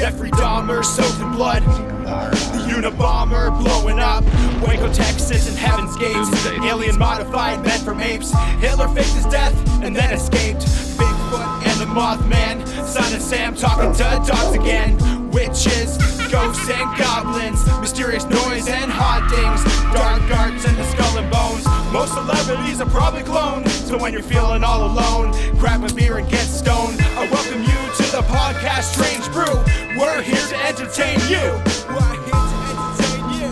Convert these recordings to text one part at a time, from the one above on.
Jeffrey Dahmer soaked in blood. The Unabomber blowing up. Waco, Texas, and Heaven's Gates. Alien modified men from apes. Hitler faked his death and then escaped. Bigfoot and the Mothman. Son of Sam talking to dogs again. Witches, ghosts, and goblins. Mysterious noise and hauntings. Dark arts and the skull and bones. Most celebrities are probably cloned. So when you're feeling all alone, grab a beer and get stoned. I welcome you to the podcast Strange Brew. We're here to entertain you. We're here to entertain you.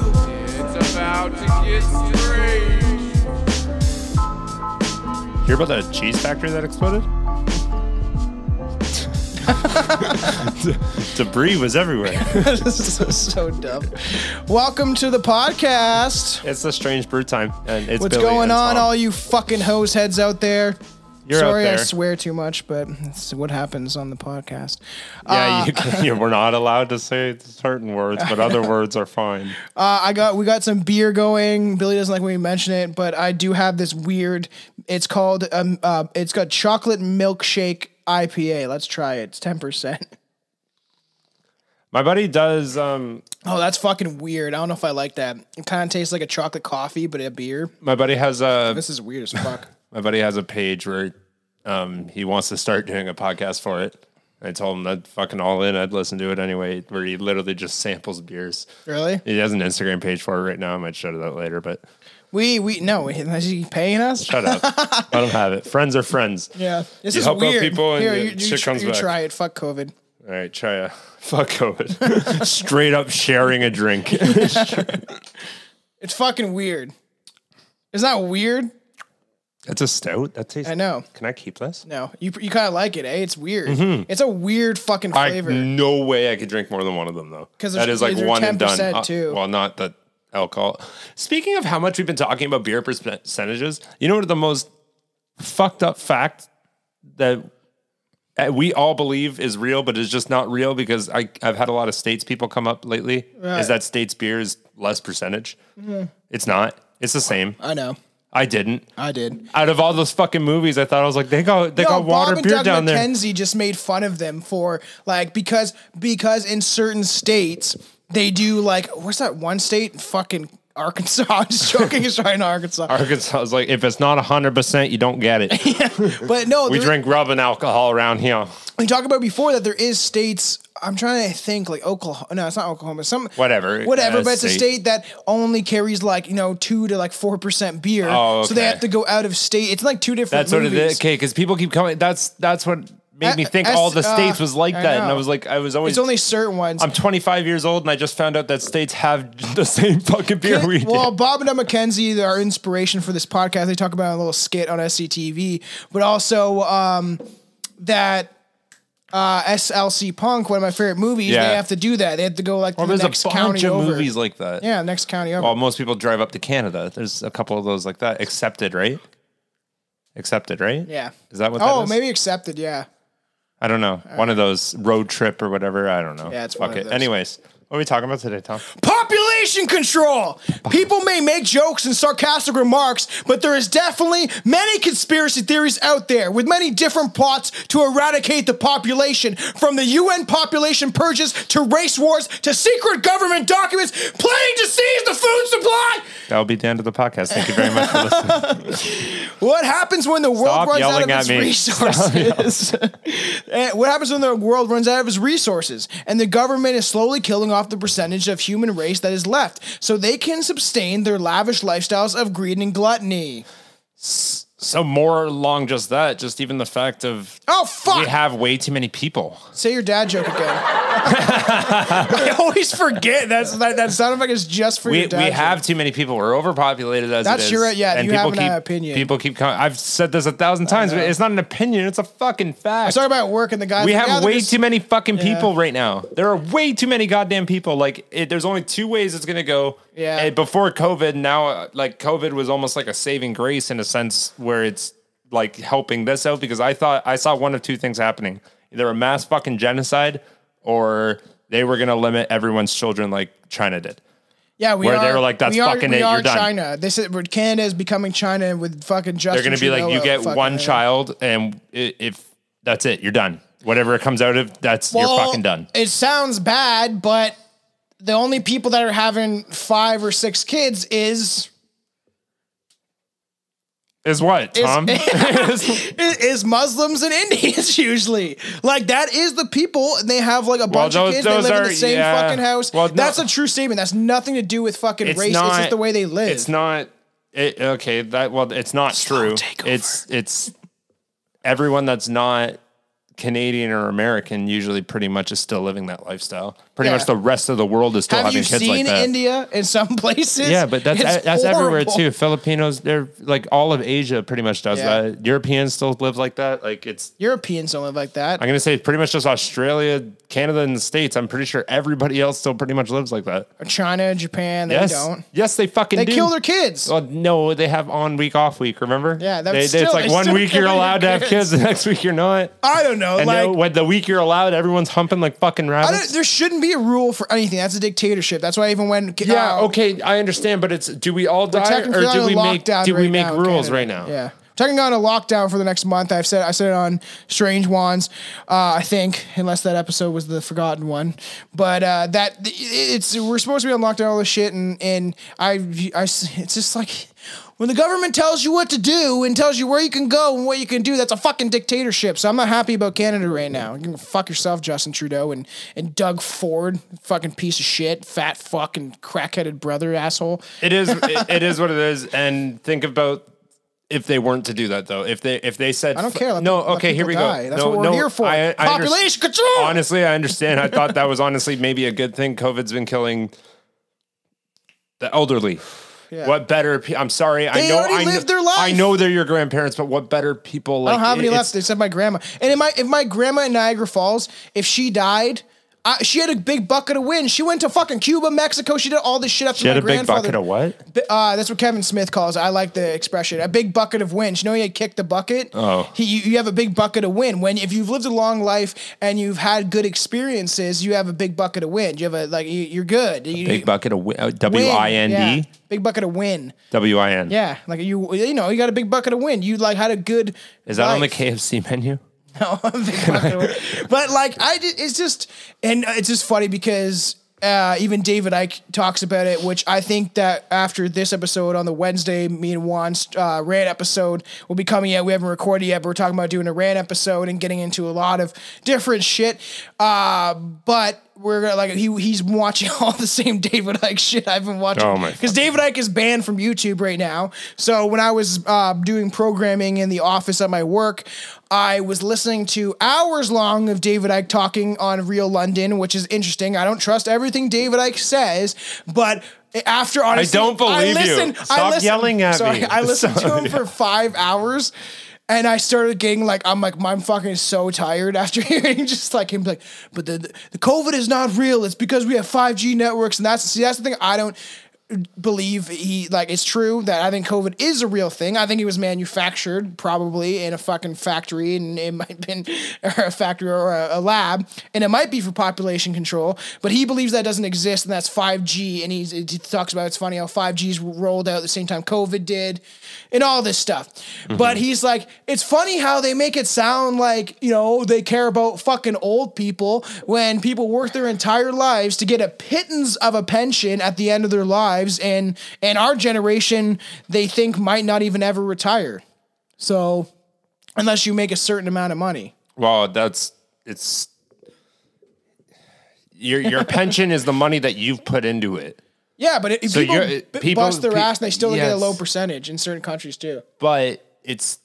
It's about to get strange. Hear about that cheese factory that exploded? Debris was everywhere. this is so dumb. Welcome to the podcast. It's a strange brew time, and it's What's Billy going and on, Tom. all you fucking hose heads out there? You're Sorry, out I swear too much, but it's what happens on the podcast. Yeah, you can, you, we're not allowed to say certain words, but other words are fine. Uh, I got we got some beer going. Billy doesn't like when we mention it, but I do have this weird. It's called um. Uh, it's got chocolate milkshake IPA. Let's try it. It's ten percent. My buddy does. Um, Oh, that's fucking weird. I don't know if I like that. It kind of tastes like a chocolate coffee, but a beer. my buddy has a. This is weird as fuck. My buddy has a page where um, he wants to start doing a podcast for it. I told him that fucking all in. I'd listen to it anyway. Where he literally just samples beers. really? He has an Instagram page for it right now. I might shout it out later, but We we no. Is he paying us? shut up. Let him have it. Friends are friends. Yeah, this You is help out weird. people and Here, you- you, you, shit tr- comes you back. try it. Fuck COVID. All right, try a fuck COVID. Straight up sharing a drink. It's fucking weird. Is that weird? That's a stout. That tastes. I know. Can I keep this? No, you you kind of like it, eh? It's weird. It's a weird fucking I flavor. no way I could drink more than one of them though. Because that is like these are one and done. 10% Uh, well, not the alcohol. Speaking of how much we've been talking about beer percentages, you know what the most fucked up fact that we all believe is real, but is just not real because I, I've had a lot of states people come up lately. Is that states beer is less percentage? Mm-hmm. It's not. It's the same. I know. I didn't. I did. Out of all those fucking movies, I thought I was like, they got they Yo, got water Bob and beer Doug down there. McKenzie just made fun of them for like because because in certain states they do like what's that one state? Fucking Arkansas. I'm just joking. It's trying Arkansas. Arkansas was like, if it's not hundred percent, you don't get it. yeah, But no, we drink rubbing alcohol around here. we talked about before that there is states. I'm trying to think like Oklahoma. No, it's not Oklahoma. Some Whatever, whatever. uh, but it's a state. state that only carries like you know two to like four percent beer. Oh, So they have to go out of state. It's like two different. That's what it movies. is. Okay, because people keep coming. That's that's what made me Uh, think S- all the uh, states was like I that, and I was like, I was always. It's only certain ones. I'm 25 years old, and I just found out that states have the same fucking beer we well, do. Bob and McKenzie, our inspiration for this podcast. They talk about a little skit on SCTV, but also um, that uh, SLC Punk, one of my favorite movies. Yeah. They have to do that. They have to go like to Well, the there's next a bunch county of over. movies like that. yeah, next county over. Well, most people drive up to Canada. There's a couple of those like that. Accepted, right? Accepted, right? yeah. Is that what? that Oh, maybe accepted. Yeah. I don't know. One of those road trip or whatever. I don't know. Yeah, it's Fuck it. Anyways, what are we talking about today, Tom? Population control. People may make jokes and sarcastic remarks, but there is definitely many conspiracy theories out there with many different plots to eradicate the population, from the UN population purges to race wars to secret government documents planning to seize the food supply. That'll be the end of the podcast. Thank you very much for listening. What happens when the world Stop runs out of its me. resources? Eh, what happens when the world runs out of its resources and the government is slowly killing off the percentage of human race that is left so they can sustain their lavish lifestyles of greed and gluttony? So more along just that, just even the fact of Oh fuck! we have way too many people. Say your dad joke again. I always forget that's that, that sound effect is just for We, your dad. we joke. have too many people. We're overpopulated as That's it is. your- yeah, And you people have an keep, opinion. People keep coming. I've said this a thousand times, but it's not an opinion. It's a fucking fact. Sorry about work and the guys. we like, have yeah, way just- too many fucking people right now. There are way too many goddamn people. Like, it, there's only two ways it's gonna go. Yeah. And before COVID, now uh, like COVID was almost like a saving grace in a sense where it's like helping this out because I thought I saw one of two things happening: either a mass fucking genocide or they were gonna limit everyone's children like China did. Yeah, we where are, they were like, "That's we are, fucking we it, are you're done." China. This is Canada is becoming China with fucking Justin. They're gonna be like, you get one child, and if that's it, you're done. whatever it comes out of, that's you're fucking done. It sounds bad, but the only people that are having five or six kids is Is what Tom? is, is Muslims and Indians usually. Like that is the people, and they have like a bunch those- of kids. They live in the same yeah. fucking house. Well, no- That's a true statement. That's nothing to do with fucking race. it's just the way they live. It's not. It, okay, that well, it's not true. It's it's everyone that's not Canadian or American usually pretty much is still living that lifestyle. Pretty Yeah. much the rest of the world is still have having you kids seen like that. India in some places? Yeah, but that's It's that's everywhere too. Filipinos, they're like all of Asia pretty much does Yeah. that. Europeans still live like that. Like it's Europeans don't live like that. I'm gonna say pretty much just Australia, Canada, and the States. I'm pretty sure everybody else still pretty much lives like that. China, Japan, they yes, don't. yes, they fucking do They do. kill their kids. Well, no, they have on week off week. Remember? Yeah, that's they, they- it's like one week you're allowed to have kids. kids, the next week you're not. I don't know. And like when the week you're allowed, everyone's humping like fucking rabbits. there shouldn't be a rule for anything. That's a dictatorship. That's why even when yeah, uh, okay, I understand, but it's do we all die or do we make do we right make now rules Canada. right now? Yeah. Technically on a lockdown for the next month. I've said I said it on Strange Wands, uh, I think, unless that episode was the forgotten one. But uh, that it's we're supposed to be on lockdown all this shit, and and I, I it's just like when the government tells you what to do and tells you where you can go and what you can do, that's a fucking dictatorship. So I'm not happy about Canada right now. You can fuck yourself, Justin Trudeau and and Doug Ford, fucking piece of shit, fat fucking crackheaded brother asshole. It is it, it is what it is, and think about if they weren't to do that though. If they if they said I don't care. Let no, let okay, here we people go. That's no, what we're no, here for. I, I under- Population control. Honestly, I understand. I thought that was honestly maybe a good thing. COVID's been killing the elderly. What better? pe- I'm sorry. I They know. already I lived know, their life. I know they're your grandparents, but what better people? Like I don't have any it's- left. They said my grandma. And if my if my grandma in Niagara Falls, if she died, I, she had a big bucket of wind. She went to fucking Cuba, Mexico. She did all this shit after She had my a big grandfather. bucket of what? Uh, that's what Kevin Smith calls. it. I like the expression. A big bucket of wind. You know, he kicked the bucket. Oh. he, you, you have a big bucket of wind. When if you've lived a long life and you've had good experiences, you have a big bucket of wind. You have a like you, you're good. You, Big bucket of uh, W I N. D Big bucket of wind. W I N. Yeah, like you, you know, you got a big bucket of wind. You like had a good. Is that on the. KFC menu? No, I'm big bucket of wind. but like I, ju- it's just, and it's just funny because uh, even David Icke talks about it, which I think that after this episode on the Wednesday, me and Juan's uh, rant episode will be coming out. We haven't recorded yet, but we're talking about doing a rant episode and getting into a lot of different shit. Uh, but we're gonna like he he's watching all the same David Icke shit I've been watching. Oh my Because David Icke is banned from YouTube right now. So when I was uh, doing programming in the office at my work, I was listening to hours long of David Icke talking on Real London, which is interesting. I don't trust everything David Icke says, but after honestly, I don't believe you. listened, Stop yelling at sorry, me. I listened to Sorry. him for five hours. And I started getting like, I'm like, I'm fucking so tired after hearing just like him like, but the the COVID is not real. It's because we have 5G networks, and that's see that's the thing I don't believe he like it's true that I think COVID is a real thing. I think it was manufactured probably in a fucking factory and it might have been or a factory or a, a lab and it might be for population control. But he believes that doesn't exist and that's 5G and he's, he talks about it's funny how 5G's rolled out at the same time COVID did and all this stuff. Mm-hmm. But he's like it's funny how they make it sound like you know they care about fucking old people when people work their entire lives to get a pittance of a pension at the end of their lives and and our generation they think might not even ever retire. So unless you make a certain amount of money. Well, that's it's your your pension is the money that you've put into it. yeah but if So people, people- bust their pe- ass and they still get a low percentage in certain countries too. But it's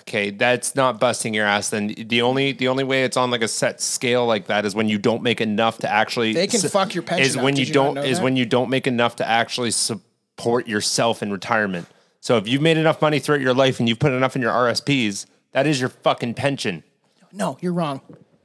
okay, that's not busting your ass then. The only the only way it's on like a set scale like that is when you don't make enough to actually They can s- fuck your pension Is up. when Did you don't is that? when you don't make enough to actually support yourself in retirement. So if you've made enough money throughout your life and you've put enough in your RSPs, that is your fucking pension. no you're wrong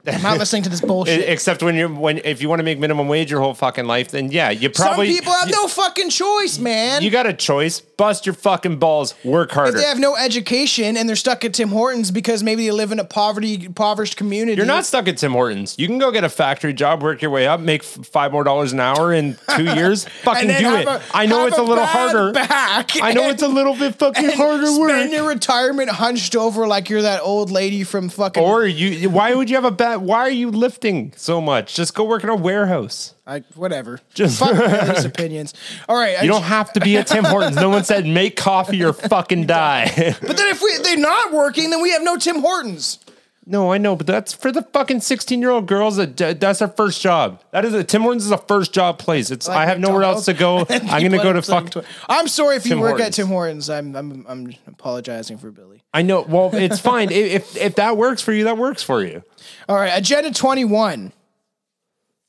I'm not listening to this bullshit. Except when you're when if you want to make minimum wage your whole fucking life, then yeah, you probably Some people have you, no fucking choice, man. You got a choice. Bust your fucking balls. Work if harder. they have no education and they're stuck at Tim Hortons because maybe they live in a poverty impoverished community. You're not stuck at Tim Hortons. You can go get a factory job, work your way up, make five more dollars an hour in two years. Fucking do it. a- I know it's a little harder. Back I know it's a little bit fucking and harder spend work. your retirement hunched over like you're that old lady from fucking. Or you? Why would you have a bad? Why are you lifting so much? Just go work in a warehouse. I, whatever. Just- fuck Billy's opinions. All right, I You don't ju- have to be at Tim Hortons. No one said make coffee or fucking die. But then if we they're not working, then we have no Tim Hortons. No, I know, but that's for the fucking sixteen-year-old girls. That that's their first job. That is a Tim Hortons is a first job place. It's I have nowhere else to go. I'm gonna go to fuck. I'm sorry if you work Hortons. at Tim Hortons. I'm I'm I'm apologizing for Billy. I know. Well, it's fine if if if that works for you. That works for you. All right, Agenda 21.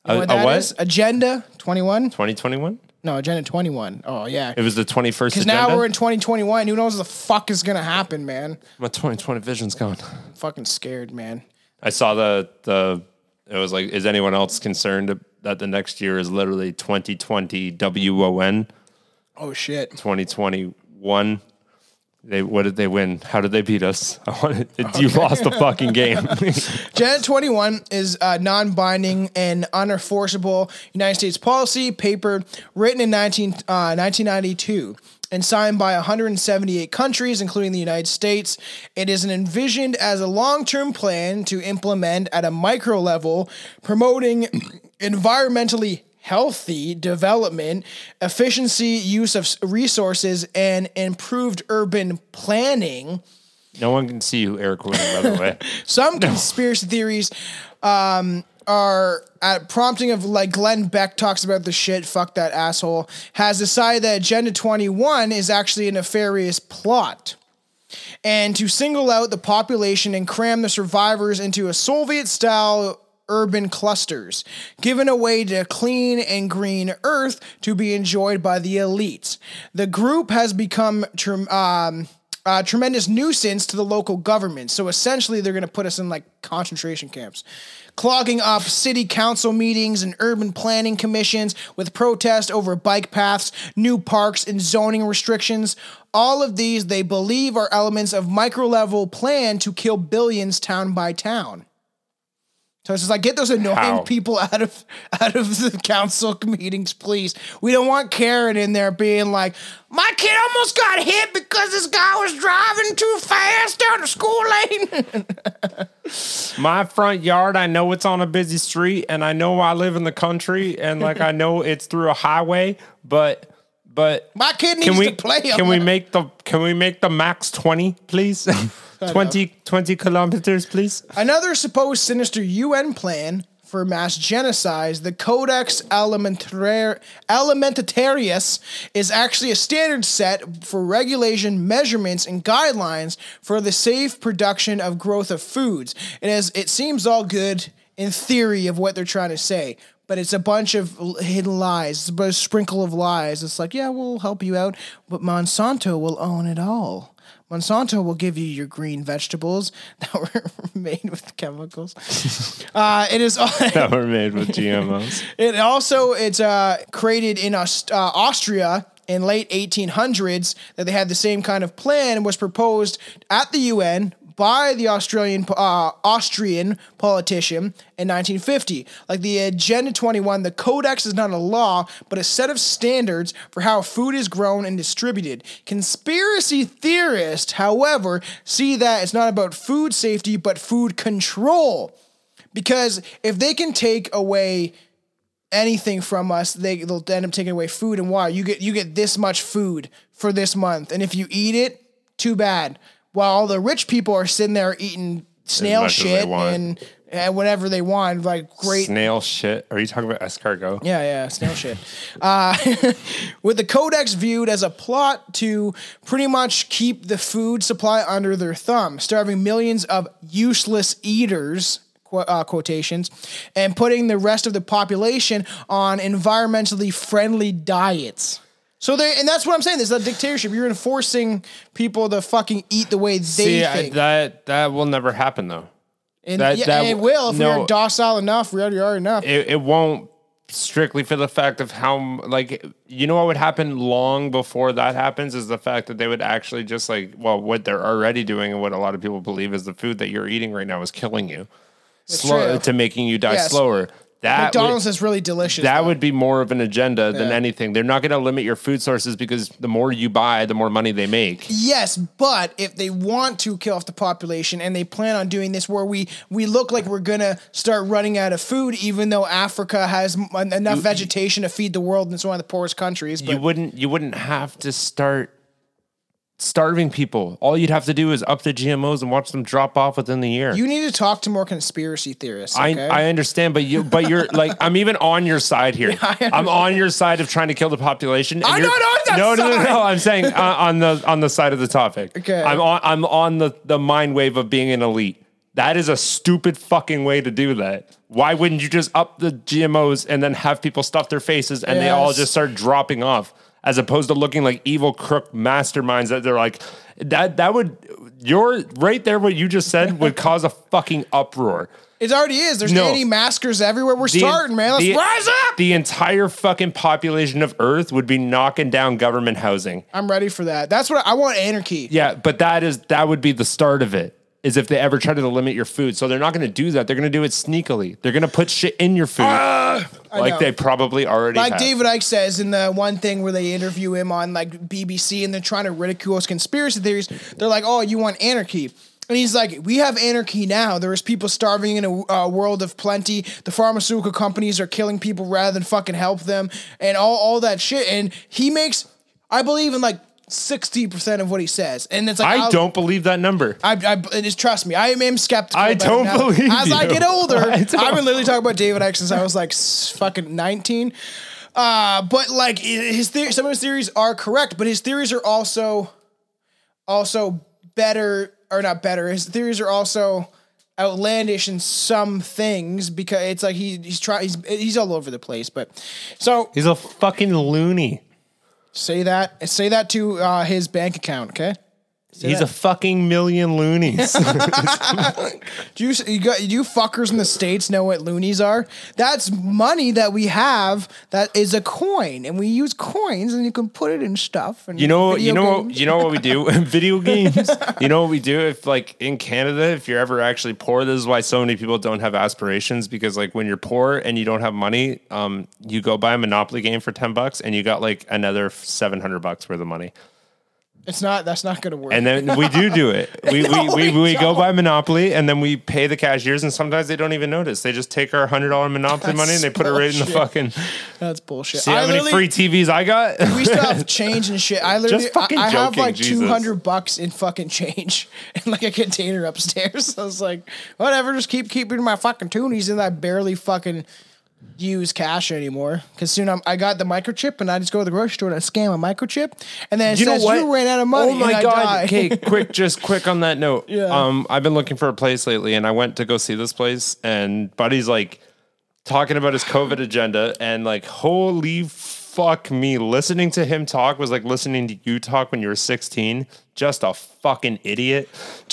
You know what a what? Agenda 21? 2021. No, Agenda 21. Oh yeah. It was the 21st Because agenda. now we're in 2021. Who knows what the fuck is gonna happen, man? My 2020 vision's gone. fucking scared, man. I saw the the. It was like, is anyone else concerned that the next year is literally 2020 WON Oh shit. 2021? They what did they win? How did they beat us? I wanted, You lost the fucking game. Agenda 21 is a non-binding and unenforceable United States policy paper written in 19, uh, 1992 and signed by 178 countries, including the United States. It is envisioned as a long-term plan to implement at a micro level, promoting environmentally healthy development, efficiency use of resources, and improved urban planning. no one can see you, Eric Winter, by the way. Some conspiracy theories um, are at prompting of like Glenn Beck talks about the shit. Fuck that asshole. Has decided that Agenda 21 is actually a nefarious plot. And to single out the population and cram the survivors into a Soviet style urban clusters, given away to clean and green earth to be enjoyed by the elites. The group has become um, a tremendous nuisance to the local government. So essentially, they're going to put us in like concentration camps. Clogging up city council meetings and urban planning commissions with protest over bike paths, new parks, and zoning restrictions. All of these they believe are elements of micro level plan to kill billions town by town. So it's just like get those annoying How? people out of out of the council meetings, please. We don't want Karen in there being like, my kid almost got hit because this guy was driving too fast down the school lane. My front yard, I know it's on a busy street, and I know I live in the country, and like I know it's through a highway, but but My kid needs can we to play. can we that. make the can we make the max 20 please 20 20 kilometers please Another supposed sinister UN plan for mass genocide, the Codex Alimentar- Alimentarius, is actually a standard set for regulation, measurements, and guidelines for the safe production of growth of foods. It has, it seems all good in theory of what they're trying to say. But it's a bunch of hidden lies. It's a sprinkle of lies. It's like, yeah, we'll help you out, but Monsanto will own it all. Monsanto will give you your green vegetables that were made with chemicals. uh, it is. that were made with GMOs It also it's uh, created in Aust- uh, Austria in late 1800s that they had the same kind of plan and was proposed at the UN by the Australian uh, Austrian politician in 1950. Like the Agenda 21, the Codex is not a law, but a set of standards for how food is grown and distributed. Conspiracy theorists, however, see that it's not about food safety but food control. Because if they can take away anything from us, they they'll end up taking away food and water. You get you get this much food for this month, and if you eat it, too bad. While all the rich people are sitting there eating snail much as they shit want. and, and whatever they want, like great snail shit are you talking about escargot yeah, yeah, snail shit. Uh, with the Codex viewed as a plot to pretty much keep the food supply under their thumb, starving millions of useless eaters. qu- Uh, quotations and putting the rest of the population on environmentally friendly diets. So they and that's what I'm saying. This is a dictatorship. You're enforcing people to fucking eat the way they see I, think. that that will never happen though And That- yeah, that- it will if no. we're docile enough, we already are enough. it, it won't strictly for the fact of how m- like you know what would happen long before that happens is the fact that they would actually just like well what they're already doing and what a lot of people believe is the food that you're eating right now is killing you slow true. to making you die Yes. slower that would- McDonald's is really delicious. that though. would be more of an agenda than Yeah. anything. They're not going to limit your food sources because the more you buy, the more money they make. Yes, but if they want to kill off the population and they plan on doing this where we we look like we're going to start running out of food even though Africa has enough vegetation to feed the world and it's one of the poorest countries, but You wouldn't you wouldn't have to start starving people. All you'd have to do is up the GMOs and watch them drop off within the year. you need to talk to more conspiracy theorists, okay? I, I understand, but you but you're like I'm even on your side here. I I'm on your side of trying to kill the population. and I'm not on that no, no, no, side. no. I'm saying uh, on the on the side of the topic. Okay. I'm on I'm on the the mind wave of being an elite. That is a stupid fucking way to do that. Why wouldn't you just up the GMOs and then have people stuff their faces and they all just start dropping off, as opposed to looking like evil crook masterminds that they're like that. That would your right there. What you just said would cause a fucking uproar. it already is. There's No. anti-maskers everywhere. We're starting, man. Let's the- rise up. The entire fucking population of Earth would be knocking down government housing. I'm ready for that. That's what I, I want anarchy. Yeah, but that is that would be the start of it. Is if they ever try to limit your food. So they're not going to do that. They're going to do it sneakily. They're going to put shit in your food, like they probably already Like have. David Icke says in the one thing where they interview him on like BBC and they're trying to ridicule his conspiracy theories. They're like, "Oh, you want anarchy?" And he's like, "We have anarchy now. There is people starving in a uh, world of plenty. The pharmaceutical companies are killing people rather than fucking help them, and all all that shit." And he makes, I believe in like sixty percent of what he says, and it's like I I'll- don't believe that number. I, I it is, trust me, I am skeptical. I about it don't now. believe As I you. get older, I I've don't. been literally talking about David Icke since I was like s- fucking nineteen. Uh, but like i- his theory, some of his theories are correct, but his theories are also also better or not better. His theories are also outlandish in some things because it's like he he's trying he's he's all over the place. But so He's a fucking loony. Say that say that to uh, his bank account, okay? He's a fucking million loonies. Do you you, got, you fuckers in the states know what loonies are? That's money that we have that is a coin, and we use coins, and you can put it in stuff. And You know, you know, what, games. you know what we do? In video games. You know what we do if, like, in Canada, if you're ever actually poor, this is why so many people don't have aspirations because, like, when you're poor and you don't have money, um, you go buy a Monopoly game for ten bucks and you got like another seven hundred bucks worth of money, It's not. That's not going to work. and then we do do it. We No, we, we, we we go don't. buy Monopoly and then we pay the cashiers, and sometimes they don't even notice. They just take our hundred dollar Monopoly That's money and they put it right in the bullshit. fucking. that's bullshit. See how many free TVs I got? we still have change and shit. I literally, Just fucking I, I have joking, like Jesus. two hundred bucks in fucking change in like a container upstairs. I was like, whatever, just keep keeping my fucking toonies, and I barely fucking use cash anymore because soon I'm, I got the microchip and I just go to the grocery store and I scan my microchip and then it You know what? you ran out of money. Oh my and god! Okay, quick, just quick on that note. Yeah. Um, I've been looking for a place lately, and I went to go see this place, and Buddy's like talking about his COVID agenda, and like, holy fuck me, listening to him talk was like listening to you talk when you were sixteen. Just a fucking idiot.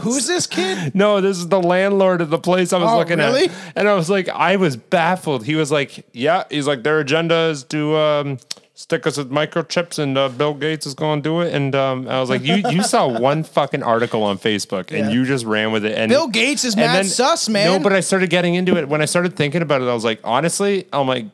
Who's this kid? No, this is the landlord of the place I was Oh, looking really? at. And I was like, I was baffled. He was like, Yeah, he's like, their agenda is to um, stick us with microchips, and uh, Bill Gates is going to do it. And um, I was like, You you saw one fucking article on Facebook, and Yeah. you just ran with it. And Bill Gates is mad sus, man. No, but I started getting into it. When I started thinking about it, I was like, honestly, I'm like,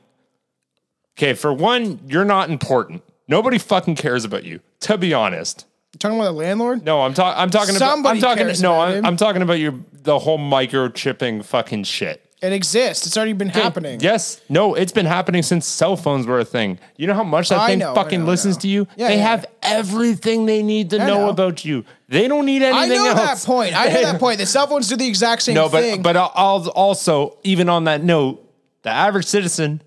okay, for one, you're not important. Nobody fucking cares about you. To be honest. Talking about the landlord. No, I'm talking. I'm talking about. Somebody I'm talking. cares No, about I'm, him. I'm talking about your the whole microchipping fucking shit. It exists. It's already been happening. Yes. No, it's been happening since cell phones were a thing. You know how much that I thing know, I fucking know, I listens know. to you? Yeah, they yeah. have everything they need to know, about you. They don't need anything. I anything know else. that point. I know that point. The cell phones do the exact same No, but thing. No, but also even on that note, the average citizen,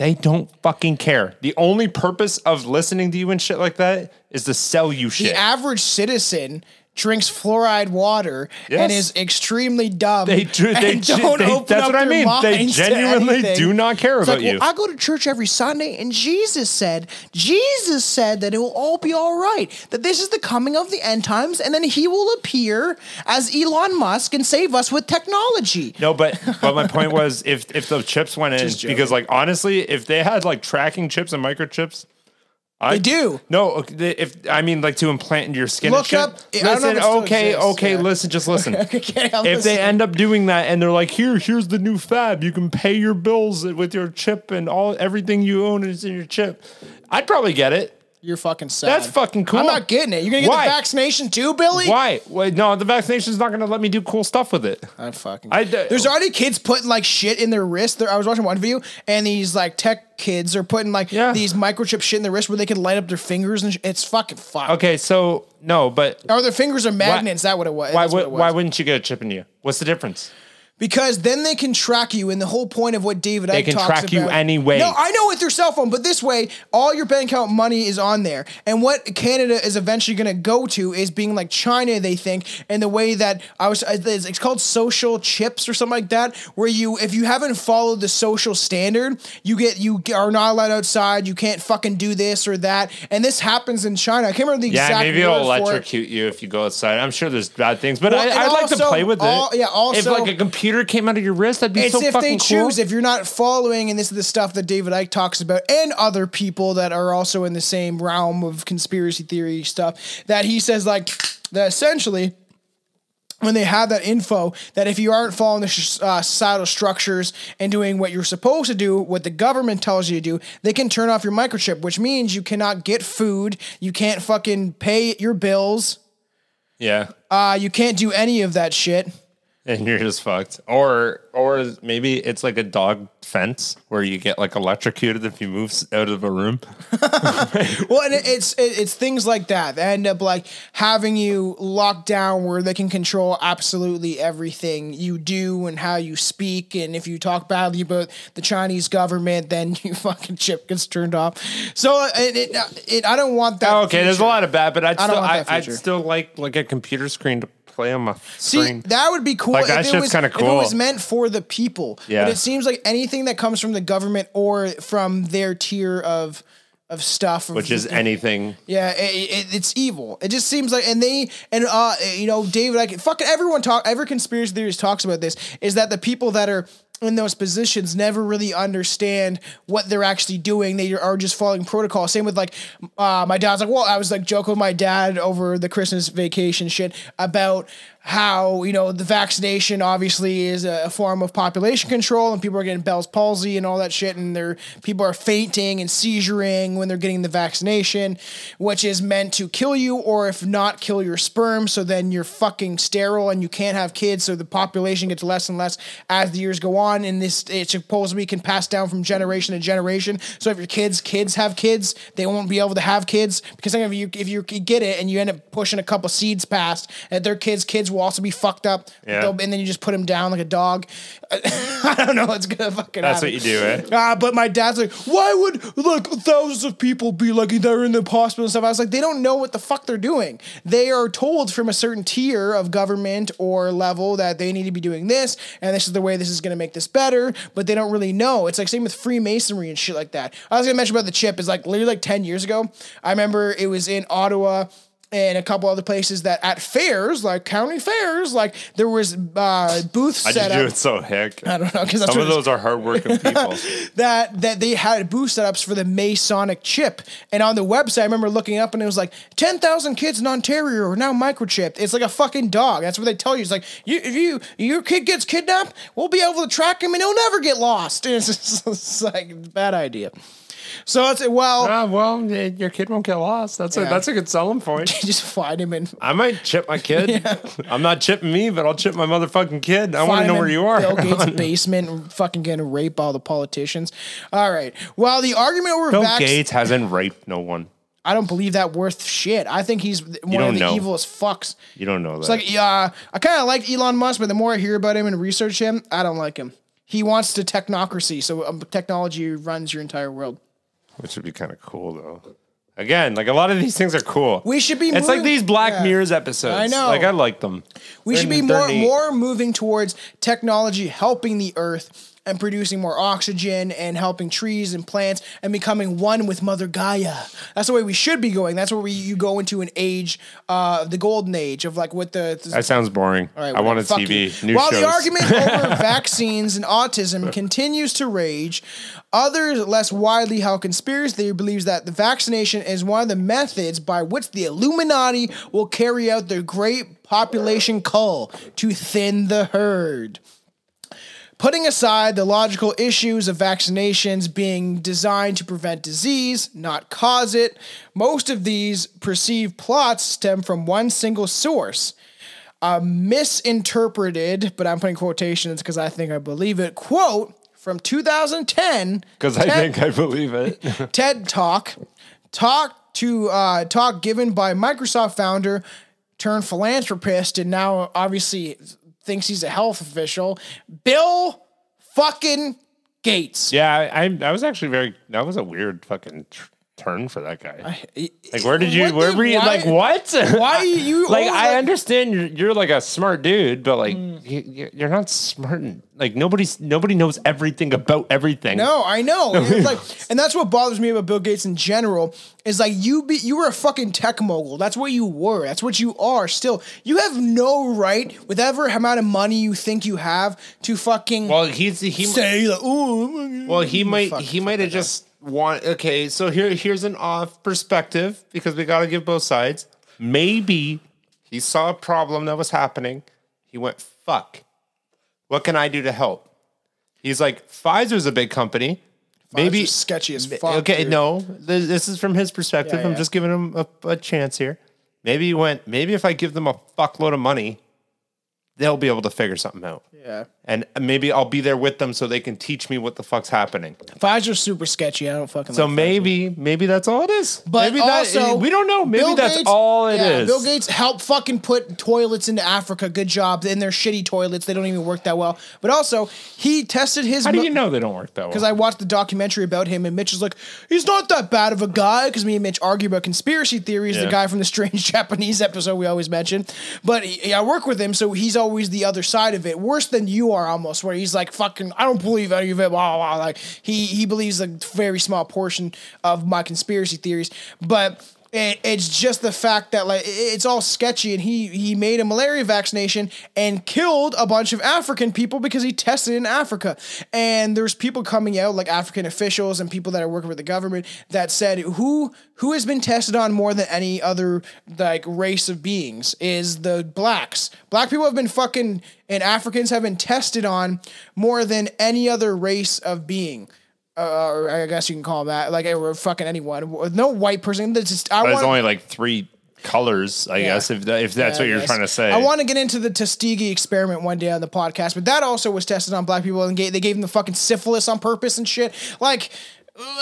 they don't fucking care. The only purpose of listening to you and shit like that is to sell you shit. the average citizen drinks fluoride water and is extremely dumb. They do- they don't they- open that's up what I mean. They genuinely do not care It's about like, you. Well, I go to church every Sunday, and Jesus said, Jesus said that it will all be all right. That this is the coming of the end times, and then He will appear as Elon Musk and save us with technology. No, but but my point was if if the chips went in because like honestly, if they had like tracking chips and microchips, I do. No, if I mean like to implant in your skin. Look up- I don't know Listen, if it still okay, exists, okay, yeah. listen, just listen. Okay, if they end up doing that and they're like, here, here's the new fab, you can pay your bills with your chip and all everything you own is in your chip. I'd probably get it. You're fucking sad. That's fucking cool. I'm not getting it. You're gonna get Why? the vaccination too, Billy? Why? Wait, no, the vaccination's not going to let me do cool stuff with it. I'm fucking. I d- There's already kids putting like shit in their wrist. There, I was watching one video, and these like tech kids are putting like Yeah. these microchip shit in their wrist where they can light up their fingers, and sh- it's fucking fucked. Okay, so no, but Or their fingers are magnets. That what it was. why That's what would it was. why wouldn't you get a chip in you? What's the difference? Because then they can track you, and the whole point of what David Icke can talks track you anyway. No, I know with your cell phone, but this way, all your bank account money is on there. And what Canada is eventually going to go to is being like China, they think, and the way that I was, uh, it's it's called social chips or something like that, where you, if you haven't followed the social standard, you get, you are not allowed outside, you can't fucking do this or that, and this happens in China. I can't remember the Yeah, exact maybe it'll word for it. electrocute you if you go outside. I'm sure there's bad things, but Well, I, I'd like to play with it. all- yeah, if like a computer came out of your wrist, that'd be It's so if fucking they choose. cool. If you're not following, and this is the stuff that David Icke talks about, and other people that are also in the same realm of conspiracy theory stuff, that he says like that essentially. When they have that info, that if you aren't following the sh- uh, societal structures and doing what you're supposed to do, what the government tells you to do, they can turn off your microchip, which means you cannot get food, you can't fucking pay your bills, yeah, uh, you can't do any of that shit. And you're just fucked. Or or maybe it's like a dog fence where you get like electrocuted if you move out of a room. Well, and it's it- it's things like that that end up like having you locked down where they can control absolutely everything you do and how you speak, and if you talk badly about the Chinese government, then you fucking chip gets turned off. So it, it, it I don't want that. Oh, okay, there's a lot of bad, but I'd I still I, I'd still like like a computer screen to play on my See, screen. that would be cool. Like, that shit's was kinda If it was meant for the people. Yeah. But it seems like anything that comes from the government or from their tier of of stuff, of which is anything. Yeah, it, it, it's evil. It just seems like, and they, and uh, you know, David, like fucking everyone talk, every conspiracy theorist talks about this is that the people that are in those positions never really understand what they're actually doing. They are just following protocol. Same with like, uh, my dad's like, well, I was like joking with my dad over the Christmas vacation shit about how you know the vaccination obviously is a form of population control and people are getting Bell's palsy and all that shit and they're people are fainting and seizuring when they're getting the vaccination which is meant to kill you or if not kill your sperm. So then you're fucking sterile and you can't have kids. So the population gets less and less as the years go on. And this it supposedly can pass down from generation to generation. So if your kids kids have kids they won't be able to have kids because if you if you get it and you end up pushing a couple seeds past and their kids kids will also be fucked up Yeah. And then you just put them down like a dog I don't know what's gonna fucking That's happen. what you do, eh? Uh, but my dad's like, why would like thousands of people be like they're in the hospital and stuff? I was like, they don't know what the fuck they're doing. They are told from a certain tier of government or level that they need to be doing this, and this is the way this is gonna make this better, but they don't really know. It's like same with Freemasonry and shit like that. I was gonna mention about the chip is like literally like 10 years ago. I remember it was in Ottawa and a couple other places that at fairs, like county fairs, like there was uh, booths I set just up. do it so heck. I don't know because Some of those are hardworking people. that that they had booth setups for the Masonic chip. And on the website, I remember looking up and it was like 10,000 kids in Ontario are now microchipped. It's like a fucking dog. That's what they tell you. It's like, you, if you your kid gets kidnapped, we'll be able to track him and he'll never get lost. And it's, just, it's like, bad idea. So it's, well, ah, well, your kid won't get lost. That's a that's a good selling point. just find him and I might chip my kid. yeah. I'm not chipping me, but I'll chip my motherfucking kid. I want to know where you are. Bill Gates' basement fucking getting raped rape all the politicians. All right. Well, the argument over Bill vax- Gates hasn't raped no one. I don't believe that worth shit. I think he's one of the know. evilest fucks. You don't know that. It's like, yeah, I kind of like Elon Musk, but the more I hear about him and research him, I don't like him. He wants to technocracy, so um, technology runs your entire world. Which would be kind of cool though. Again, like a lot of these things are cool. We should be It's like these Black yeah. Mirrors episodes. I know. Like I like them. We They're- should be they're more neat. more moving towards technology helping the earth and producing more oxygen and helping trees and plants and becoming one with Mother Gaia. That's the way we should be going. That's where we you go into an age, uh, the golden age of like what the, That sounds boring. All right, I want a TV. New While shows. the argument over vaccines and autism continues to rage, others less widely held conspiracy theory believes that the vaccination is one of the methods by which the Illuminati will carry out their great population cull to thin the herd. Putting aside the logical issues of vaccinations being designed to prevent disease, not cause it, most of these perceived plots stem from one single source. A misinterpreted, but I'm putting quotations because I think I believe it, quote from 2010 Because I think I believe it. TED Talk, talk to uh, talk given by Microsoft founder turned philanthropist and now obviously thinks he's a health official, Bill fucking Gates. yeah, I, I was actually very. That was a weird fucking tr- turn for that guy. Like, where did you? What where were you? why- like, what? Why you like, I like- understand you're you're like a smart dude, but like, Mm. you- you're not smart. and- Like, nobody's nobody knows everything about everything. No, I know. It's like, and that's what bothers me about Bill Gates in general. Is like you be you were a fucking tech mogul. That's what you were. That's what you are. Still, you have no right, with whatever amount of money you think you have, to fucking Well, he's he. say like, oh. Well, he might he might have just want okay, so here here's an off perspective because we got to give both sides. Maybe he saw a problem that was happening. He went, "Fuck. What can I do to help?" He's like, "Pfizer's a big company. Maybe Pfizer's sketchy as fuck. okay, dude. no, this, this is from his perspective. Yeah, I'm just giving him a, a chance here. Maybe he went, maybe if I give them a fuckload of money, they'll be able to figure something out. Yeah. And maybe I'll be there with them so they can teach me what the fuck's happening. Pfizer's super sketchy. I don't fucking. So like Pfizer. maybe, maybe that's all it is. But maybe that- also, we don't know. Maybe Bill that's Gates- all it is. yeah, Bill Gates helped fucking put toilets into Africa. Good job. In their shitty toilets, they don't even work that well. But also, he tested his. How do you know they don't work that well? Because I watched the documentary about him, and Mitch is like, he's not that bad of a guy. Because me and Mitch argue about conspiracy theories. The guy from the strange Japanese episode we always mention. But I work with him, so he's always the other side of it. Worse than you are, almost. Where he's like, fucking, I don't believe any of it. Blah, blah. Like he he believes a very small portion of my conspiracy theories, but. It, it's just the fact that like it's all sketchy, and he he made a malaria vaccination and killed a bunch of African people because he tested in Africa. And there's people coming out like African officials and people that are working with the government that said who who has been tested on more than any other like race of beings is the blacks. Black people have been fucking and Africans have been tested on more than any other race of being. Uh, I guess you can call them that, like or fucking anyone. No white person. That's just I There's want. only like three colors, I Yeah. guess, if that, if that's Yeah, what you're trying to say. I want to get into the Tuskegee experiment one day on the podcast, but that also was tested on black people and gave, they gave them the fucking syphilis on purpose and shit. Like,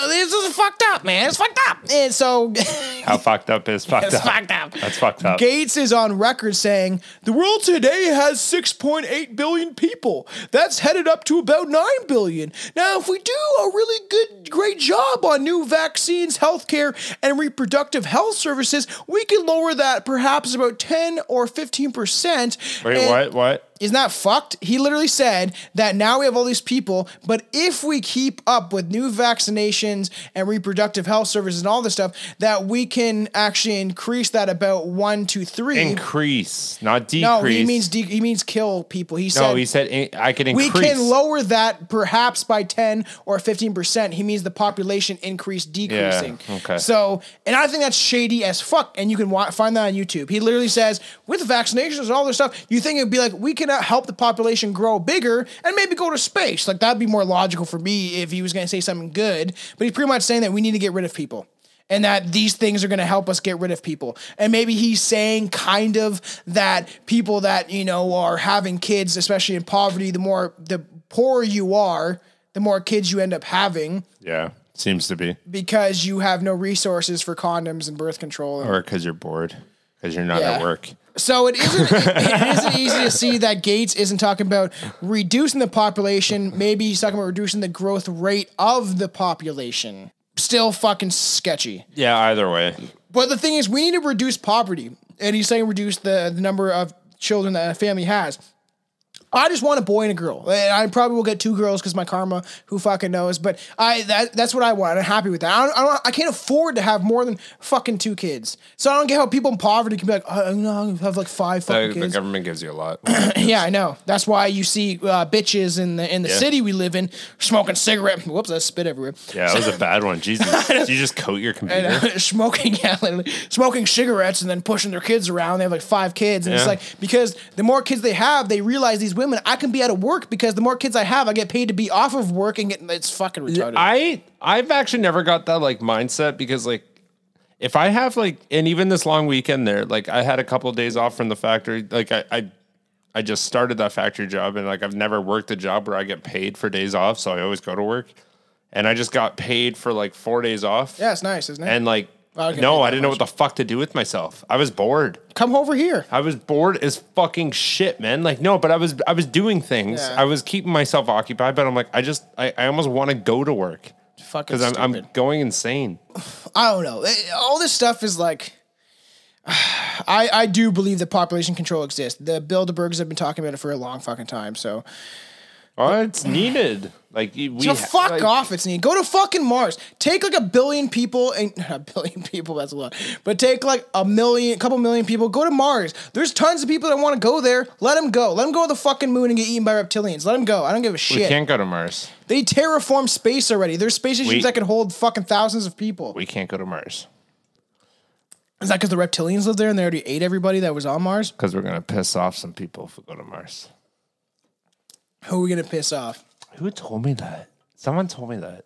this is fucked up, man. It's fucked up. And so How fucked up is fucked it's up. fucked up. That's fucked up. Gates is on record saying the world today has 6.8 billion people. That's headed up to about 9 billion. Now, if we do a really good, great job on new vaccines, healthcare, and reproductive health services, we can lower that perhaps about 10 or 15%. Wait, And- what? What? Isn't that fucked? He literally said that now we have all these people, but if we keep up with new vaccinations and reproductive health services and all this stuff, that we can actually increase that about one to three. Increase, not decrease. no, he means de- he means kill people. He said. no. He said in- I can increase. we can lower that perhaps by 10 or 15%. He means the population increase decreasing. Yeah, okay. So, and I think that's shady as fuck. And you can wa- find that on YouTube. He literally says, with vaccinations and all this stuff, you think it'd be like, we can uh, help the population grow bigger and maybe go to space. Like, that'd be more logical for me if he was going to say something good. But he's pretty much saying that we need to get rid of people and that these things are going to help us get rid of people. And maybe he's saying kind of that people that, you know, are having kids, especially in poverty, the more the poorer you are, the more kids you end up having yeah, seems to be, because you have no resources for condoms and birth control. or because you're bored, because you're not Yeah. at work. So it isn't it isn't easy to see that Gates isn't talking about reducing the population. Maybe he's talking about reducing the growth rate of the population. still fucking sketchy. Yeah, either way. But the thing is, we need to reduce poverty, and he's saying reduce the, the number of children that a family has. I just want a boy and a girl. And I probably will get two girls because my karma, who fucking knows. But I that that's what I want. I'm happy with that. I don't, I, don't, I can't afford to have more than fucking two kids. So I don't get how people in poverty can be like, oh, no, I have like five fucking The, the government gives you a lot. yeah, I know. That's why you see uh, bitches in the in the Yeah. city we live in smoking cigarette. Whoops, I spit everywhere. Yeah, that was a bad one. Jesus. Did you just coat your computer? Smoking, yeah, smoking cigarettes and then pushing their kids around. They have like five kids, and it's like because the more kids they have, they realize these women. I can be out of work because the more kids I have, I get paid to be off of work and get. It's fucking retarded. I I've actually never got that like mindset because like if I have like and even this long weekend there, like I had a couple of days off from the factory. Like I, I I just started that factory job and like I've never worked a job where I get paid for days off, so I always go to work. And I just got paid for like four days off. yeah, it's nice, isn't it? And like I no, I didn't know what the fuck to do with myself. I was bored. Come over here. I was bored as fucking shit, man. Like, no, but I was I was doing things. Yeah. I was keeping myself occupied, but I'm like, I just I, I almost want to go to work Fucking because I'm, I'm going insane. I don't know. All this stuff is like. I, I do believe that population control exists. The Bilderbergs have been talking about it for a long fucking time. So, Oh, it's needed. Like we so fuck like, off. It's neat. Go to fucking Mars. Take like a billion people and a billion people. That's a lot. But take like a million, a couple million people. Go to Mars. There's tons of people that want to go there. Let them go. Let them go to the fucking moon and get eaten by reptilians. Let them go. I don't give a shit. We can't go to Mars. They terraform space already. There's space stations that can hold fucking thousands of people. We can't go to Mars Is that because the reptilians live there and they already ate everybody that was on Mars? because we're gonna piss off some people if we go to Mars. Who are we gonna piss off? Who told me that? Someone told me that.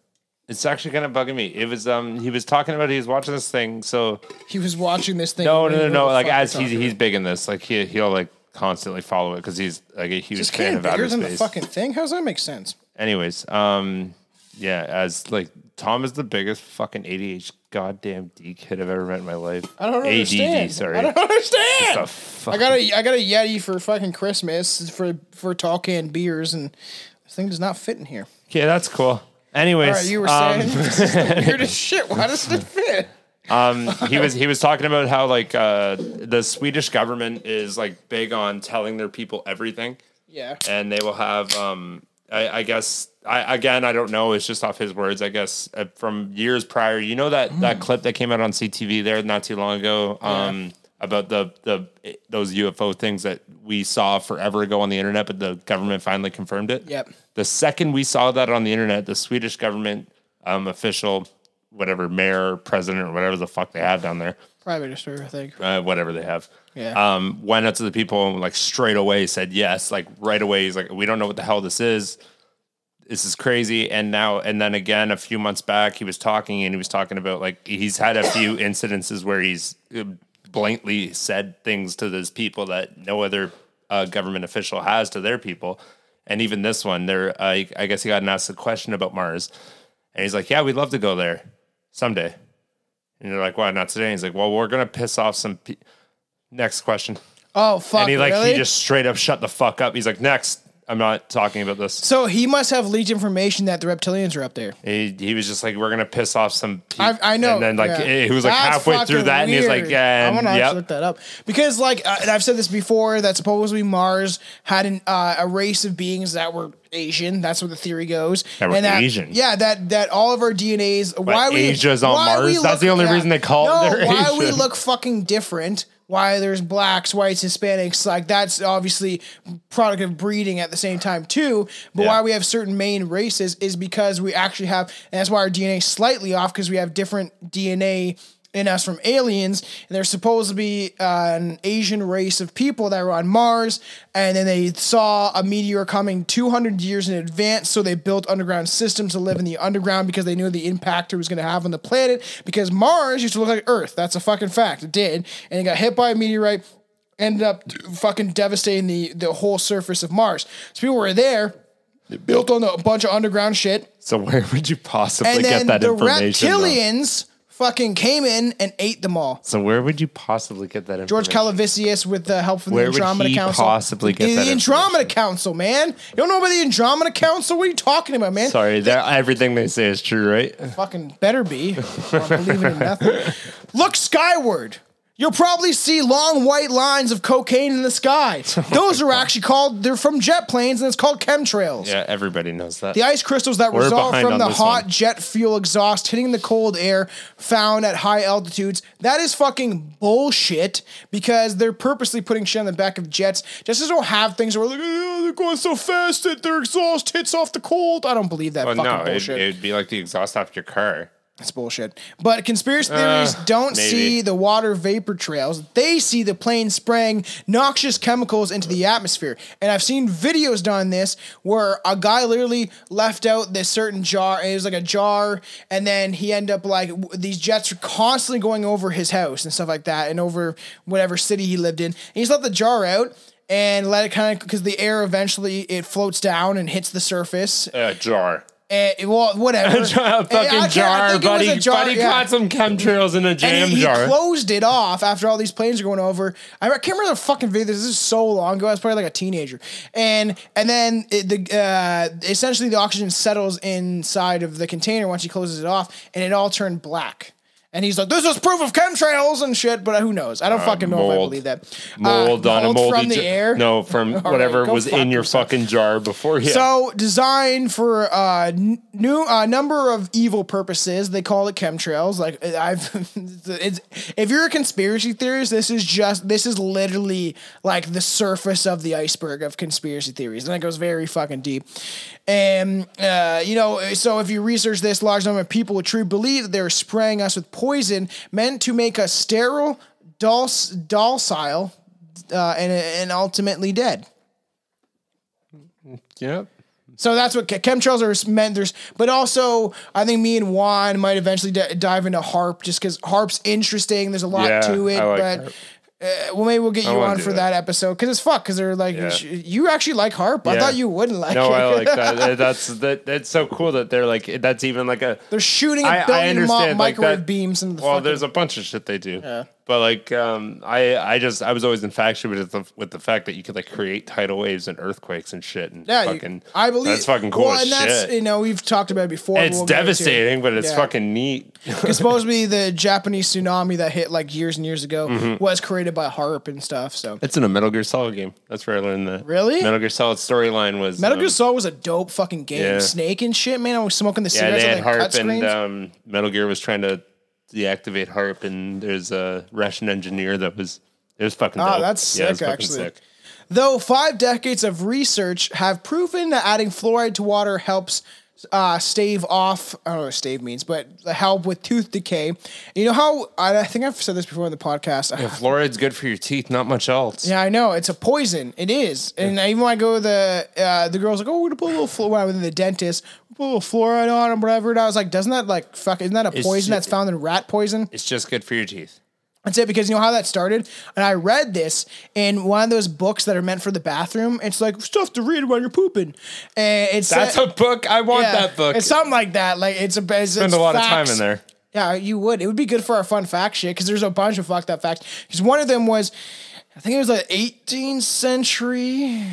It's actually kind of bugging me. It was um he was talking about he was watching this thing. So He was watching this thing. no no no no like as he's he's big in this. Like he he'll like constantly follow it because he's like a huge This fan of bigger outer than space. the fucking thing. How does that make sense? Anyways, um, yeah, as like Tom is the biggest fucking ADH goddamn D kid I've ever met in my life. I don't ADD, understand. sorry. I don't understand. I got a I got a Yeti for fucking Christmas for for tall can beers and this thing does not fit in here. Okay, that's cool. Anyways, All right, you were um, saying this is the weirdest shit. Why does it fit? um, he was he was talking about how like uh, the Swedish government is like big on telling their people everything, Yeah. and they will have um, I, I guess I again I don't know. It's just off his words. I guess uh, from years prior. You know that that clip that came out on CTV there not too long ago. Um, About the the those UFO things that we saw forever ago on the internet, but the government finally confirmed it. Yep. The second we saw that on the internet, the Swedish government um, official, whatever mayor, president, or whatever the fuck they have down there, Prime Minister, I think. uh, whatever they have, Yeah. um, went up to the people and like straight away said yes, like right away. He's like, we don't know what the hell this is. This is crazy. And now, and then again, a few months back, he was talking and he was talking about like he's had a few incidences where he's uh, blatantly said things to those people that no other uh, government official has to their people. And even this one, there, uh, I guess he got asked a question about Mars, and he's like, "Yeah, we'd love to go there someday." And you're like, "Why not today?" And he's like, "Well, we're gonna piss off some." Pe-. Next question. Oh fuck! And he like really? he just straight up shut the fuck up. He's like, "Next, I'm not talking about this." So he must have leaked information that the reptilians are up there. He, he was just like, "We're gonna piss off some." People. I, I know. And then like yeah. he was like That's halfway through that, and he's like, "Yeah." I'm gonna yep. look that up because, like, uh, and I've said this before that supposedly Mars had an, uh, a race of beings that were Asian. That's where the theory goes. That and that, Asian. Yeah, that that all of our DNA's. why we Asia's on why we Mars? That's the only reason they call it no, why we look fucking different. Why there's blacks, whites, Hispanics, like that's obviously product of breeding at the same time too. But Yeah. why we have certain main races is because we actually have, and that's why our DNA is slightly off because we have different DNA in us from aliens. And there's supposed to be uh, an Asian race of people that were on Mars, and then they saw a meteor coming 200 years in advance, so they built underground systems to live in the underground because they knew the impact it was going to have on the planet. Because Mars used to look like Earth. That's a fucking fact. It did, and it got hit by a meteorite. Ended up fucking devastating the the whole surface of Mars. So people were there, they built on a bunch of underground shit, So where would you possibly and get then that the information? reptilians fucking came in and ate them all. So where would you possibly get that information? George? Calavisius with the help from Where the would Andromeda he Council. possibly get the, that The Andromeda Council, man. You don't know about the Andromeda Council? What are you talking about, man? Sorry, that everything they say is true, right? Fucking better be. I'm believing in nothing. Look skyward. You'll probably see long white lines of cocaine in the sky. Oh Those are actually called, they're from jet planes and it's called chemtrails. Yeah, everybody knows that. The ice crystals that We're result from the hot one. jet fuel exhaust hitting the cold air found at high altitudes. That is fucking bullshit because they're purposely putting shit on the back of jets just as don't have things where like, oh, they're going so fast that their exhaust hits off the cold. I don't believe that well, fucking no, it, bullshit. it'd be like the exhaust off your car. That's bullshit. But conspiracy theories don't Uh, maybe. see the water vapor trails. They see the plane spraying noxious chemicals into the atmosphere. And I've seen videos done this where a guy literally left out this certain jar. and It was like a jar, and then he ended up like these jets are constantly going over his house and stuff like that, and over whatever city he lived in. And he just let the jar out. And let it kind of because the air eventually it floats down and hits the surface. A jar. And, well, whatever. a fucking I can't- I jar, think it was buddy. a jar, buddy yeah. caught some chemtrails in a jam and he, he jar. closed it off after all these planes are going over. I can't remember the fucking video. This is so long ago. I was probably like a teenager, and and then it, the uh, essentially the oxygen settles inside of the container once he closes it off, and it all turned black. And he's like, "This is proof of chemtrails and shit," but who knows? I don't fucking know if I believe that. mold Uh, on a moldy from the jar. air. No, from whatever go was in your yourself. fucking jar before. Yeah. So designed for uh, n- new uh, number of evil purposes. They call it chemtrails. Like I've, it's, if you're a conspiracy theorist, this is just this is literally like the surface of the iceberg of conspiracy theories, and it goes very fucking deep. And uh, you know, so if you research this, large number of people would truly believe that they're spraying us with poison meant to make us sterile, docile, uh, and and ultimately dead. yep. So that's what chemtrails are meant. There's, but also I think me and Juan might eventually d- dive into HAARP just because HAARP's interesting. There's a lot Yeah, to it, like but. HAARP. Uh, well, maybe we'll get you on for it. that episode because it's fuck. Because they're like, Yeah. you actually like HAARP. I Yeah. thought you wouldn't like No, it. I like that. That- That's that. That's so cool that they're like. That's even like a. they're shooting a I, I billion mo- like microwave that. beams into the well, fucking. there's a bunch of shit they do. But like, um, I I just I was always infatuated with the with the fact that you could like create tidal waves and earthquakes and shit and yeah, you- fucking. I believe that's fucking cool Well, as and that's shit. you know we've talked about it before. but it's we'll get into it. devastating, but it's Yeah. fucking neat. It's supposed to be the Japanese tsunami that hit like years and years ago Mm-hmm. was created by HAARP and stuff. So It's in a Metal Gear Solid game. That's where I learned the Really? Metal Gear Solid storyline was Metal Gear um, Solid was a dope fucking game. Yeah. Snake and shit, man. I was smoking the Yeah, cigarettes they on had the cut HAARP and um, Metal Gear was trying to deactivate HAARP, and there's a Russian engineer that was it was fucking. Oh, dope. that's Yeah, sick, actually. sick. Though five decades of research have proven that adding fluoride to water helps uh, stave off. I don't know what stave means, but help with tooth decay. You know how I, I think I've said this before in the podcast. Yeah, fluoride's good for your teeth, not much else. Yeah, I know it's a poison. It is, and even when I go to the uh, the girls like, oh, we're gonna put a little fluoride. When I was in the dentist, put a little fluoride on or whatever. And I was like, doesn't that like fuck? Isn't that a It's poison ju- that's found in rat poison? It's just good for your teeth. That's it because you know how that started? And I read this in one of those books that are meant for the bathroom. It's like stuff to read while you're pooping. And it's That's a book. I want yeah, that book. It's something like that. Like it's a it's, Spend it's a lot of time in there. Yeah, you would. It would be good for our fun fact shit because there's a bunch of fucked up facts. Because one of them was, I think it was like 18th century,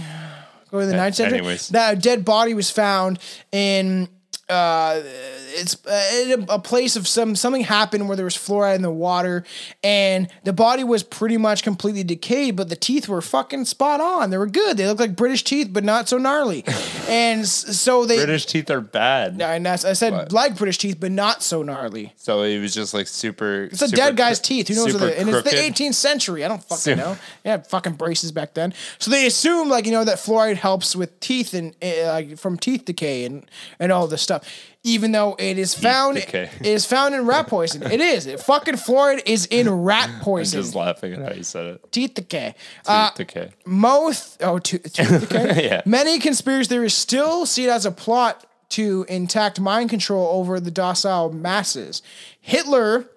go to the 9th century. anyways. That a dead body was found in. Uh, it's uh, a, a place of some something happened where there was fluoride in the water, and the body was pretty much completely decayed, but the teeth were fucking spot on. They were good. They looked like British teeth, but not so gnarly. and so they. British teeth are bad. and that's, I said What? like British teeth, but not so gnarly. So it was just like super. It's a dead guy's teeth. Who knows? What and it's the 18th century. I don't fucking Super- know. Yeah, fucking braces back then. So they assume like you know that fluoride helps with teeth and uh, like from teeth decay and and all this stuff. Even though it is found, decay. it is found in rat poison. It is. It, fucking fluoride is in rat poison. Just laughing at how you said it. teeth decay. Uh, okay. most oh tooth decay. Yeah. Many conspiracy theorists still see it as a plot to intact mind control over the docile masses. Hitler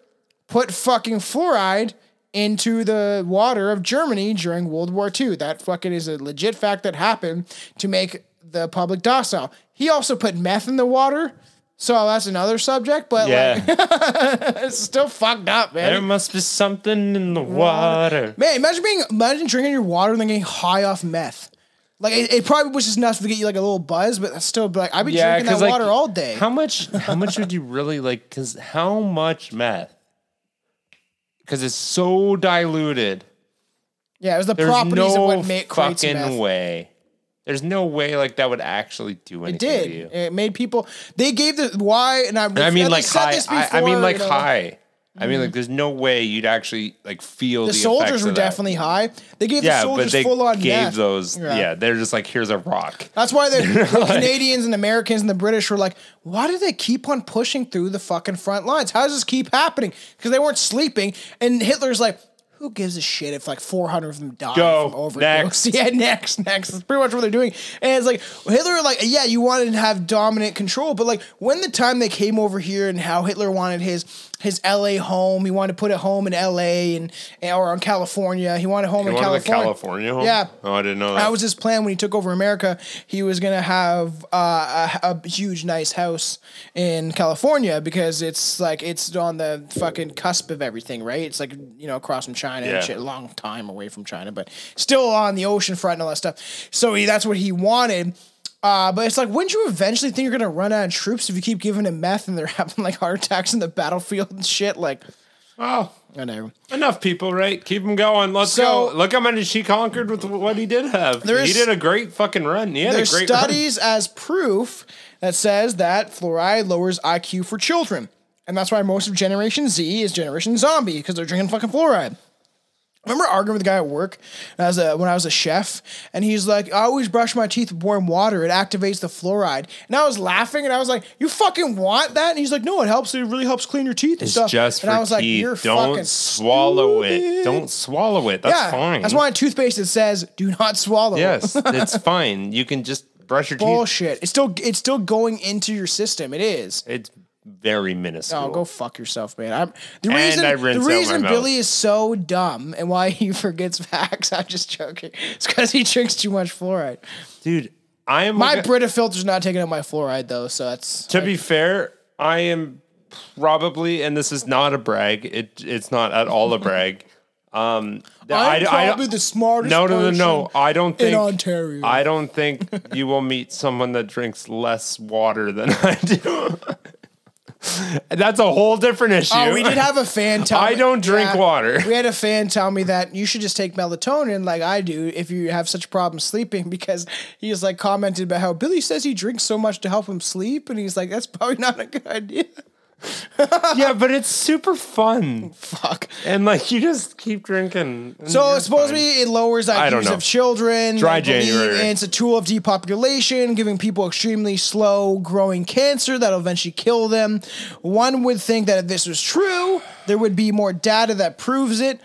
put fucking fluoride into the water of Germany during World War II. That fucking is a legit fact that happened to make the public docile. He also put meth in the water. So that's another subject, but like Yeah. it's still fucked up, man. there must be something in the water. Man, imagine being imagine drinking your water and then getting high off meth. Like it, it probably was just enough to get you like a little buzz, but that's still like I'd be drinking that water all day. How much? How much would you really like? Because how much meth? Because it's so diluted. yeah, it was the There's properties no of what make creates fucking meth. way. There's no way like that would actually do anything. It did. to you. It made people. They gave the why, and I. I mean, like high. this I, I mean, like you know. High. I mean, like mm. there's no way you'd actually like feel The the, soldiers were definitely high. They gave the yeah, but soldiers full on gave meth. those. Yeah. Yeah. they're just like here's a rock. That's why the, the Canadians and Americans and the British were like, why do they keep on pushing through the fucking front lines? How does this keep happening? Because they weren't sleeping. And Hitler's like, who gives a shit if like 400 of them die Go, from overdose? next. Yeah, next, next. That's pretty much what they're doing. And it's like, Hitler, like, yeah, you wanted to have dominant control, but like when the time they came over here and how Hitler wanted his his LA home, he wanted to put a home in LA and or in California. He wanted a home You in wanted California. California home? Yeah. Oh, I didn't know that. That was his plan when he took over America. He was gonna have uh, a, a huge, nice house in California because it's like it's on the fucking cusp of everything, right? It's like you know across from China Yeah. and shit, a long time away from China, but still on the ocean front and all that stuff. So he, that's what he wanted. Uh, but it's like, wouldn't you eventually think you're gonna run out of troops if you keep giving them meth and they're having like heart attacks in the battlefield and shit? Like, oh, I know. enough people, right? Keep them going. Let's So- go. Look how many she conquered with what he did have. He did a great fucking run. He had a There's great run. studies as proof that says that fluoride lowers IQ for children. And that's why most of Generation Z is Generation Zombie, because they're drinking fucking fluoride. I remember arguing with a guy at work as a, when I was a chef, and he's like, I always brush my teeth with warm water. It activates the fluoride. And I was laughing, and I was like, You fucking want that? And he's like, No, it helps. It really helps clean your teeth and It's stuff. just and for I was like, teeth. You're Don't fucking swallow it. Don't swallow it. That's yeah, fine. That's why in toothpaste it says, Do not swallow. Yes, it's fine. You can just brush your teeth. Bullshit. It's still it's still going into your system. It is. It's very minuscule. Oh, go fuck yourself, man. I'm, the And reason I the rinse out my reason mouth. Billy is so dumb and why he forgets facts. I'm just joking. It's because he drinks too much fluoride. Dude, I am. My Brita filter's not taking up my fluoride though, so that's to be fair, I am probably, and this is not a brag. It it's not at all a brag. Um, I'm I- I- probably the smartest. no, no, no, no. I don't think in Ontario. I don't think you will meet someone that drinks less water than I do. That's a whole different oh, issue. Oh, we did have a fan tell I me- don't drink water. We had a fan tell me that you should just take melatonin like I do if you have such problems sleeping because he's like commented about how Billy says he drinks so much to help him sleep and he's like that's probably not a good idea. yeah, but it's super fun, Fuck. and like you just keep drinking. So you're supposedly fine. it lowers I don't IQs of children. Dry They believe January. It's a tool of depopulation, giving people extremely slow growing cancer that'll eventually kill them. One would think that if this was true, there would be more data that proves it.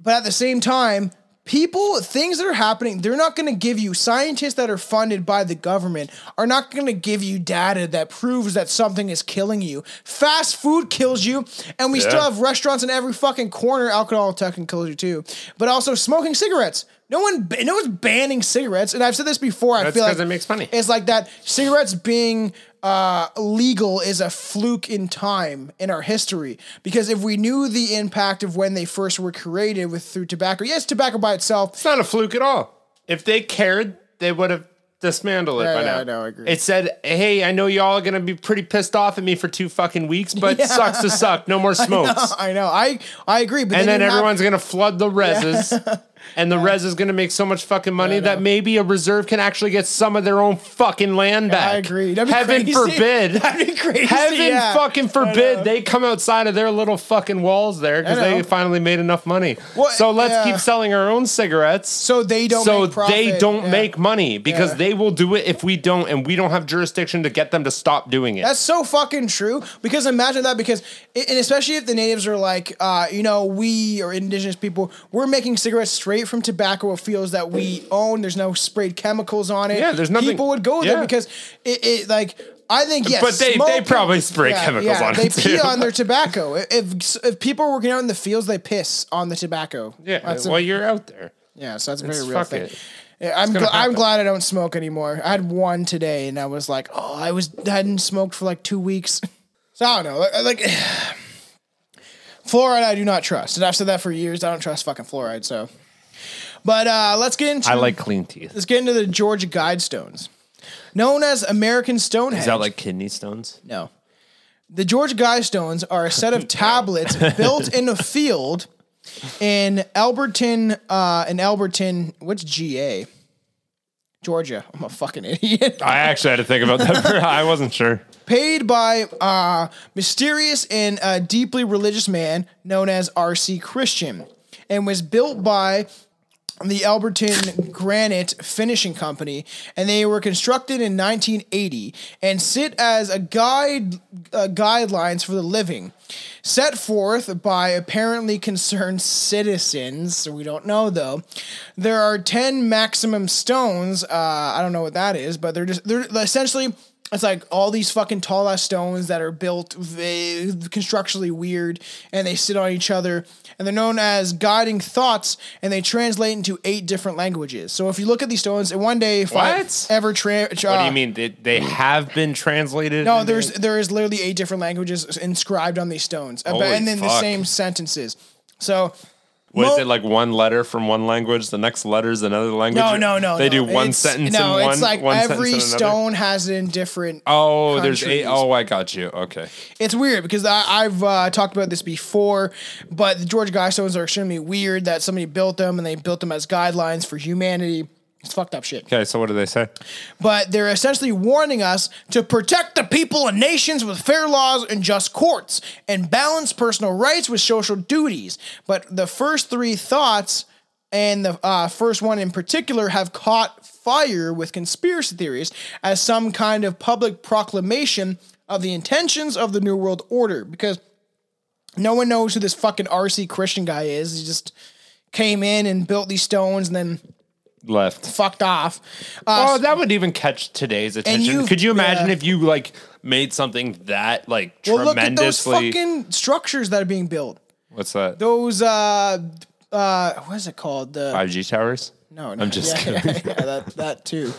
But at the same time, people, things that are happening, they're not going to give you, scientists that are funded by the government are not going to give you data that proves that something is killing you. Fast food kills you, and we still have restaurants in every fucking corner. Alcohol can kill you too. But also smoking cigarettes. No one, no one's banning cigarettes, and I've said this before. I That's feel like it makes money. It's like that. Cigarettes being uh, legal is a fluke in time in our history because if we knew the impact of when they first were created with through tobacco, yes, tobacco by itself. It's not a fluke at all. If they cared, they would have dismantled it Yeah, by yeah, now. I know, I agree. It said, "Hey, I know y'all are gonna be pretty pissed off at me for two fucking weeks, but sucks to suck. No more smokes." I know, I I agree, but and then didn't have- everyone's gonna flood the reses. And the res is going to make so much fucking money that maybe a reserve can actually get some of their own fucking land back. I agree. That'd be Heaven crazy. forbid. That'd be crazy. Heaven yeah. fucking forbid they come outside of their little fucking walls there because they finally made enough money. What- so let's yeah. keep selling our own cigarettes So they don't. so make they don't Yeah. make money because they will do it if we don't, and we don't have jurisdiction to get them to stop doing it. That's so fucking true. Because imagine that. Because and especially if the natives are like, uh, you know, we or indigenous people, we're making cigarettes straight from tobacco fields that we own. There's no sprayed chemicals on it. Yeah, there's nothing- People would go there yeah. because it, it like. I think yes, But they- they probably spray chemicals on they it, They pee on their tobacco. If if people are working out in the fields, they piss on the tobacco. yeah, That's a- well, you're out there. yeah, so that's a very It's- real thing. it. Yeah, I'm gl- I'm glad I don't smoke anymore. I had one today, and I was like, oh, I was hadn't smoked for like two weeks. So I don't know, like, like fluoride. I do not trust, and I've said that for years. I don't trust fucking fluoride. So, but uh, let's get into I like clean teeth. let's get into the Georgia Guidestones, known as American Stonehenge. Is that like kidney stones? No. The Georgia Guidestones are a set of tablets built in a field in Elberton, uh, in Elberton, what's GA? Georgia. I'm a fucking idiot. I actually had to think about that. for- I wasn't sure. Paid by a mysterious and uh, deeply religious man known as R.C. Christian and was built by the Elberton Granite Finishing Company, and they were constructed in 1980 and sit as a guide uh, guidelines for the living, set forth by apparently concerned citizens. So we don't know though. There are 10 maximum stones. Uh, I don't know what that is, but they're just they're essentially. It's like all these fucking tall ass stones that are built v- constructionally weird and they sit on each other and they're known as guiding thoughts and they translate into eight different languages. So if you look at these stones, and one day if I What? ever tra- What do you mean? They, they have been translated? No, into- there's there is literally eight different languages inscribed on these stones, Uh, but- Holy and then the fuck. same sentences. So Was Mo- it like one letter from one language? The next letter is another language. no, no, no. They no. do one It's- sentence. No, in one, it's like one every sentence in another? stone has it in different. Oh, there's eight oh I got you. Okay. It's weird because I, I've uh, talked about this before, but the Georgia Guidestones are extremely weird that somebody built them and they built them as guidelines for humanity. It's fucked up shit. Okay, so what do they say? But they're essentially warning us to protect the people and nations with fair laws and just courts and balance personal rights with social duties. But the first three thoughts and the uh, first one in particular have caught fire with conspiracy theories as some kind of public proclamation of the intentions of the New World Order because no one knows who this fucking RC Christian guy is. He just came in and built these stones and then Left. fucked off. Uh, Oh, that would even catch today's attention. Could you imagine yeah. if you like made something that like Well, look at those tremendously? fucking structures that are being built. What's that? Those uh uh what is it called? The Five G towers. no, no, I'm just yeah, kidding. yeah, that that too.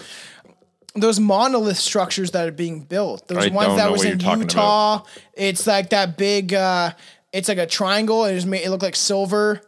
Those monolith structures that are being built. Those I ones that was in Utah. It's like that big uh it's like a triangle and it just made it look like silver.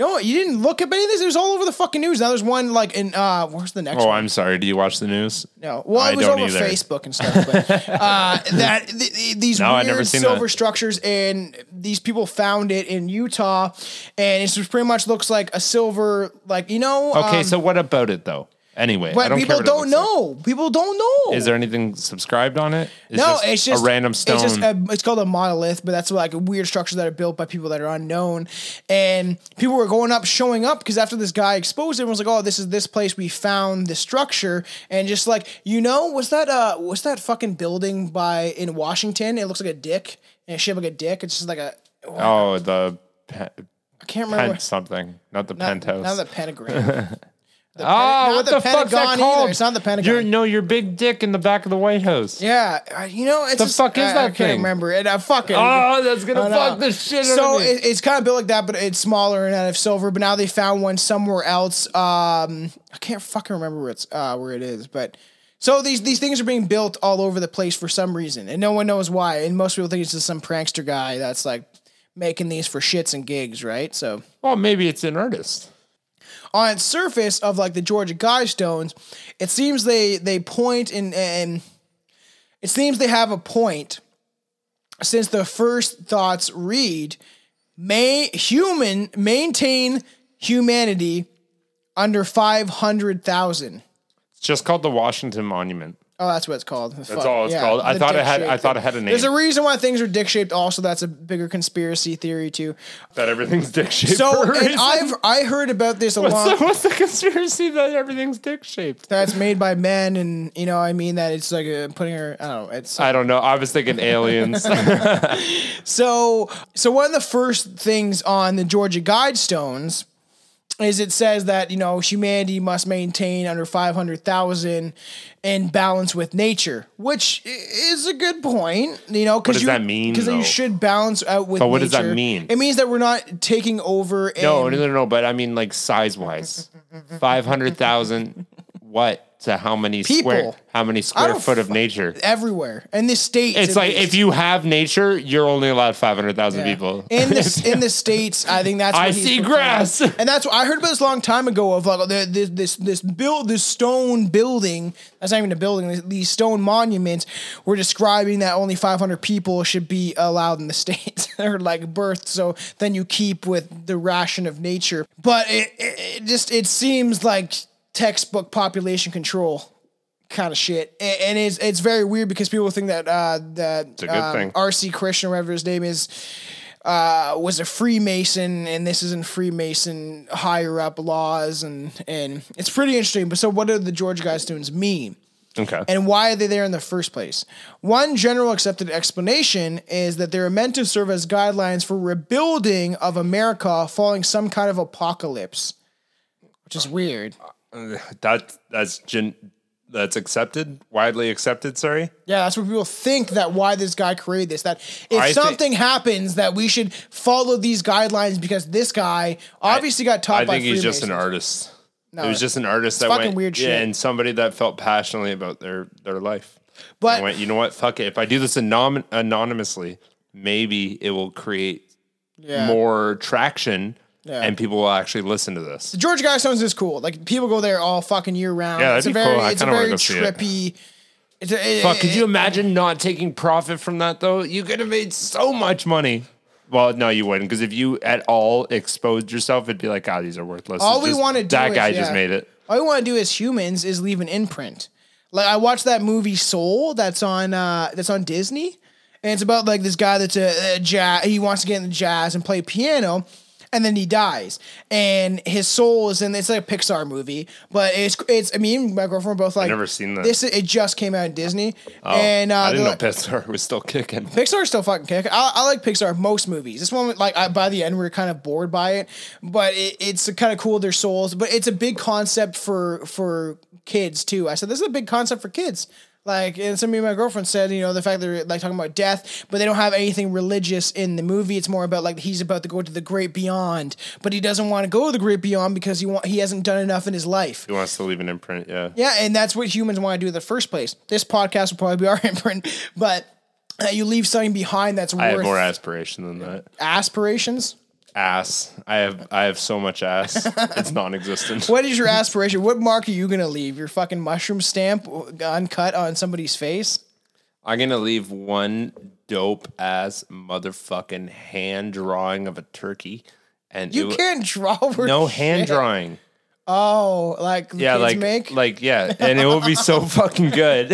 No, you didn't look up any of this. It was all over the fucking news. Now there's one like in uh where's the next Oh, one? I'm sorry. Do you watch the news? No, well, I it was over either. Facebook and stuff. But uh, that th- th- these No, weird silver that. structures, and these people found it in Utah, and it pretty much looks like a silver, like you know. Okay, um, so what about it though? Anyway, I but don't people don't looks like. know. People don't know. Is there anything subscribed on it? It's no, it's just a random stone. It's just a, it's called a monolith, but that's like a weird structures that are built by people that are unknown. And people were going up, showing up because after this guy exposed it, everyone's like, "Oh, this is this place we found the structure." And just like you know, was that uh, was that fucking building by in Washington? It looks like a dick and it's shaped like a dick. It's just like a oh, the pe- I can't remember. pent something, not the not, penthouse. not the pentagram. The oh, Penta- what the, the, fuck's that called? Either. It's not the Pentagon. You're, no, your big dick in the back of the White House. yeah, uh, you know, it's The just- fuck is I- I that can't thing? remember it. Uh, fuck it. Oh, that's gonna I know. fuck the shit out So of me. it, it's kind of built like that, but it's smaller and out of silver. But now they found one somewhere else. Um, I can't fucking remember where it's uh, where it is, but. So these these things are being built all over the place for some reason, and no one knows why. And most people think it's just some prankster guy that's like making these for shits and gigs, right? So well, maybe it's an artist. On its surface of like the Georgia Guidestones, it seems they they and and it seems they have a point since the first thoughts read may human maintain humanity under 500,000. It's just called the Washington Monument. Oh, that's what it's called. That's all it's called. I thought it had. I thought it had a name. There's a reason why things are dick shaped. Also, that's a bigger conspiracy theory too. that everything's dick shaped. So, and. I've I heard about this a What's the, what's the conspiracy that everything's dick shaped? that's made by men, and you know, I mean that it's like a, putting her. I don't know. It's I don't know. I was thinking aliens. so so one of the first things on the Georgia Guidestones is it says that you know humanity must maintain under 500,000 in balance with nature, which is a good point. You know, because that mean, Because you should balance out with. But what does that mean? It means that we're not taking over. And, No, no, no, no. But I mean, like size wise, five hundred thousand. What to how many square? People. How many square foot of nature? everywhere in the states. It's like least. if you have nature, you're only allowed five hundred thousand Yeah. people. in the in the states. I think that's. I see grass. and that's what I heard about this long time ago. Of like the, this this this build this stone building. That's not even a building. these- stone monuments were describing that only 500 people should be allowed in the states or like birthed. So then you keep with the ration of nature. But it, it, it just it seems like textbook population control kind of shit, and, and it's it's very weird because people think that uh, that um. R.C. Christian, whatever his name is, uh, was a Freemason, and this isn't Freemason higher up laws, and and it's pretty interesting. But so, what do the George Guidestones mean? Okay. And why are they there in the first place? One general accepted explanation is that they are meant to serve as guidelines for rebuilding of America following some kind of apocalypse, which is weird. that that's gen, that's accepted, widely accepted. Sorry. Yeah, that's what people think that why this guy created this. That if I thi- something happens, that we should follow these guidelines because this guy obviously got taught I by think he's just an artist. No, it was just an artist that fucking went weird yeah, shit. and somebody that felt passionately about their their life. But I went, you know what? Fuck it. If I do this anom- anonymously, maybe it will create Yeah. more traction, Yeah. and people will actually listen to this. George Guidestones is cool. Like people go there all fucking year round. Yeah, that'd it's a very, cool. I it's a kinda wanna very go see it. trippy. It's a, it- Fuck, could you it- imagine not taking profit from that though? You could have made so much money. Well, no, you wouldn't, because if you at all exposed yourself, it'd be like, ah, these are worthless. All It's we just- want to do that is, guy just yeah. made it. All we want to do as humans is leave an imprint. Like I watched that movie Soul that's on uh that's on Disney, and it's about like this guy that's a, a jazz. He wants to get into jazz and play piano. And then he dies, and his soul is in. It's like a Pixar movie, but it's it's. I mean, my girlfriend were both like, never seen that. This it just came out in Disney, Oh, and uh, I didn't know like- Pixar was still kicking. Pixar's still fucking kick. I, I like Pixar most movies. This one, like I, by the end, we are kind of bored by it, but it, it's kind of cool. Their souls, but it's a big concept for for kids too. I said this is a big concept for kids. Like, and some of my girlfriend said, you know, the fact that they're like talking about death, but they don't have anything religious in the movie. It's more about like he's about to go to the great beyond, but he doesn't want to go to the great beyond because he want he hasn't done enough in his life. He wants to leave an imprint. Yeah. Yeah, and that's what humans want to do in the first place. This podcast will probably be our imprint, but uh, you leave something behind that's worth I have more aspiration than that. aspirations. Ass. I have. I have so much ass. it's non-existent. What is your aspiration? What mark are you gonna leave? Your fucking mushroom stamp uncut on somebody's face? I'm gonna leave one dope ass motherfucking hand drawing of a turkey, and You it- can't draw. no shit. hand drawing. Oh, like Yeah, like make. like yeah, and it will be so fucking good.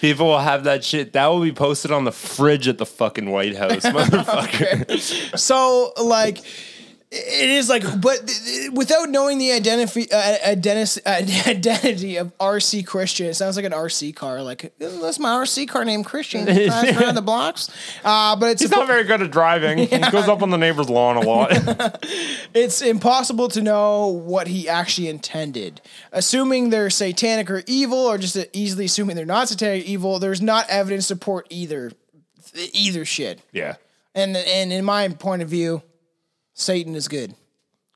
People will have that shit. That will be posted on the fridge at the fucking White House, motherfucker. so like. It is like, but th- th- without knowing the identity uh, identity, uh, identity of RC Christian, it sounds like an RC car. Like that's my RC car named Christian. Drives around the blocks. Uh, but it's He's not very good at driving. He goes up on the neighbor's lawn a lot. it's impossible to know what he actually intended. Assuming they're satanic or evil, or just easily assuming they're not satanic or evil, there's not evidence to support either either shit. yeah, And and in my point of view, Satan is good.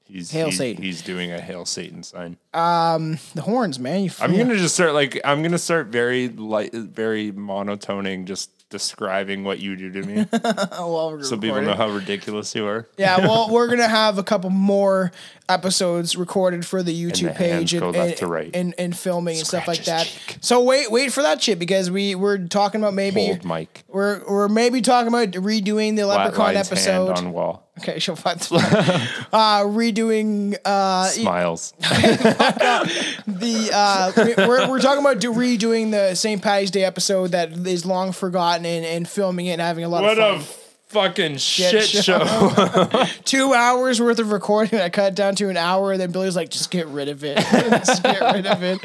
he's Hail he- Satan. He's doing a hail Satan sign. Um, The horns, man. You I'm gonna just start like I'm gonna start very light, very monotoning, just describing what you do to me, we're so people know how ridiculous you are. Yeah, well, we're gonna have a couple more episodes recorded for the YouTube the hands page and, and, right. and, and filming and stuff like that. cheek. So wait, wait for that shit because we we're talking about maybe Hold mic. we're we're maybe talking about redoing the Flat Leprechaun episode. on wall, Okay, she'll find some. uh, redoing uh, smiles. the uh, we're, we're talking about do, redoing the St. Patty's Day episode that is long forgotten and, and filming it and having a lot what of fun. a fucking shit, show. show. Two hours worth of recording. I cut down to an hour, and then Billy's like, "Just get rid of it. just get rid of it."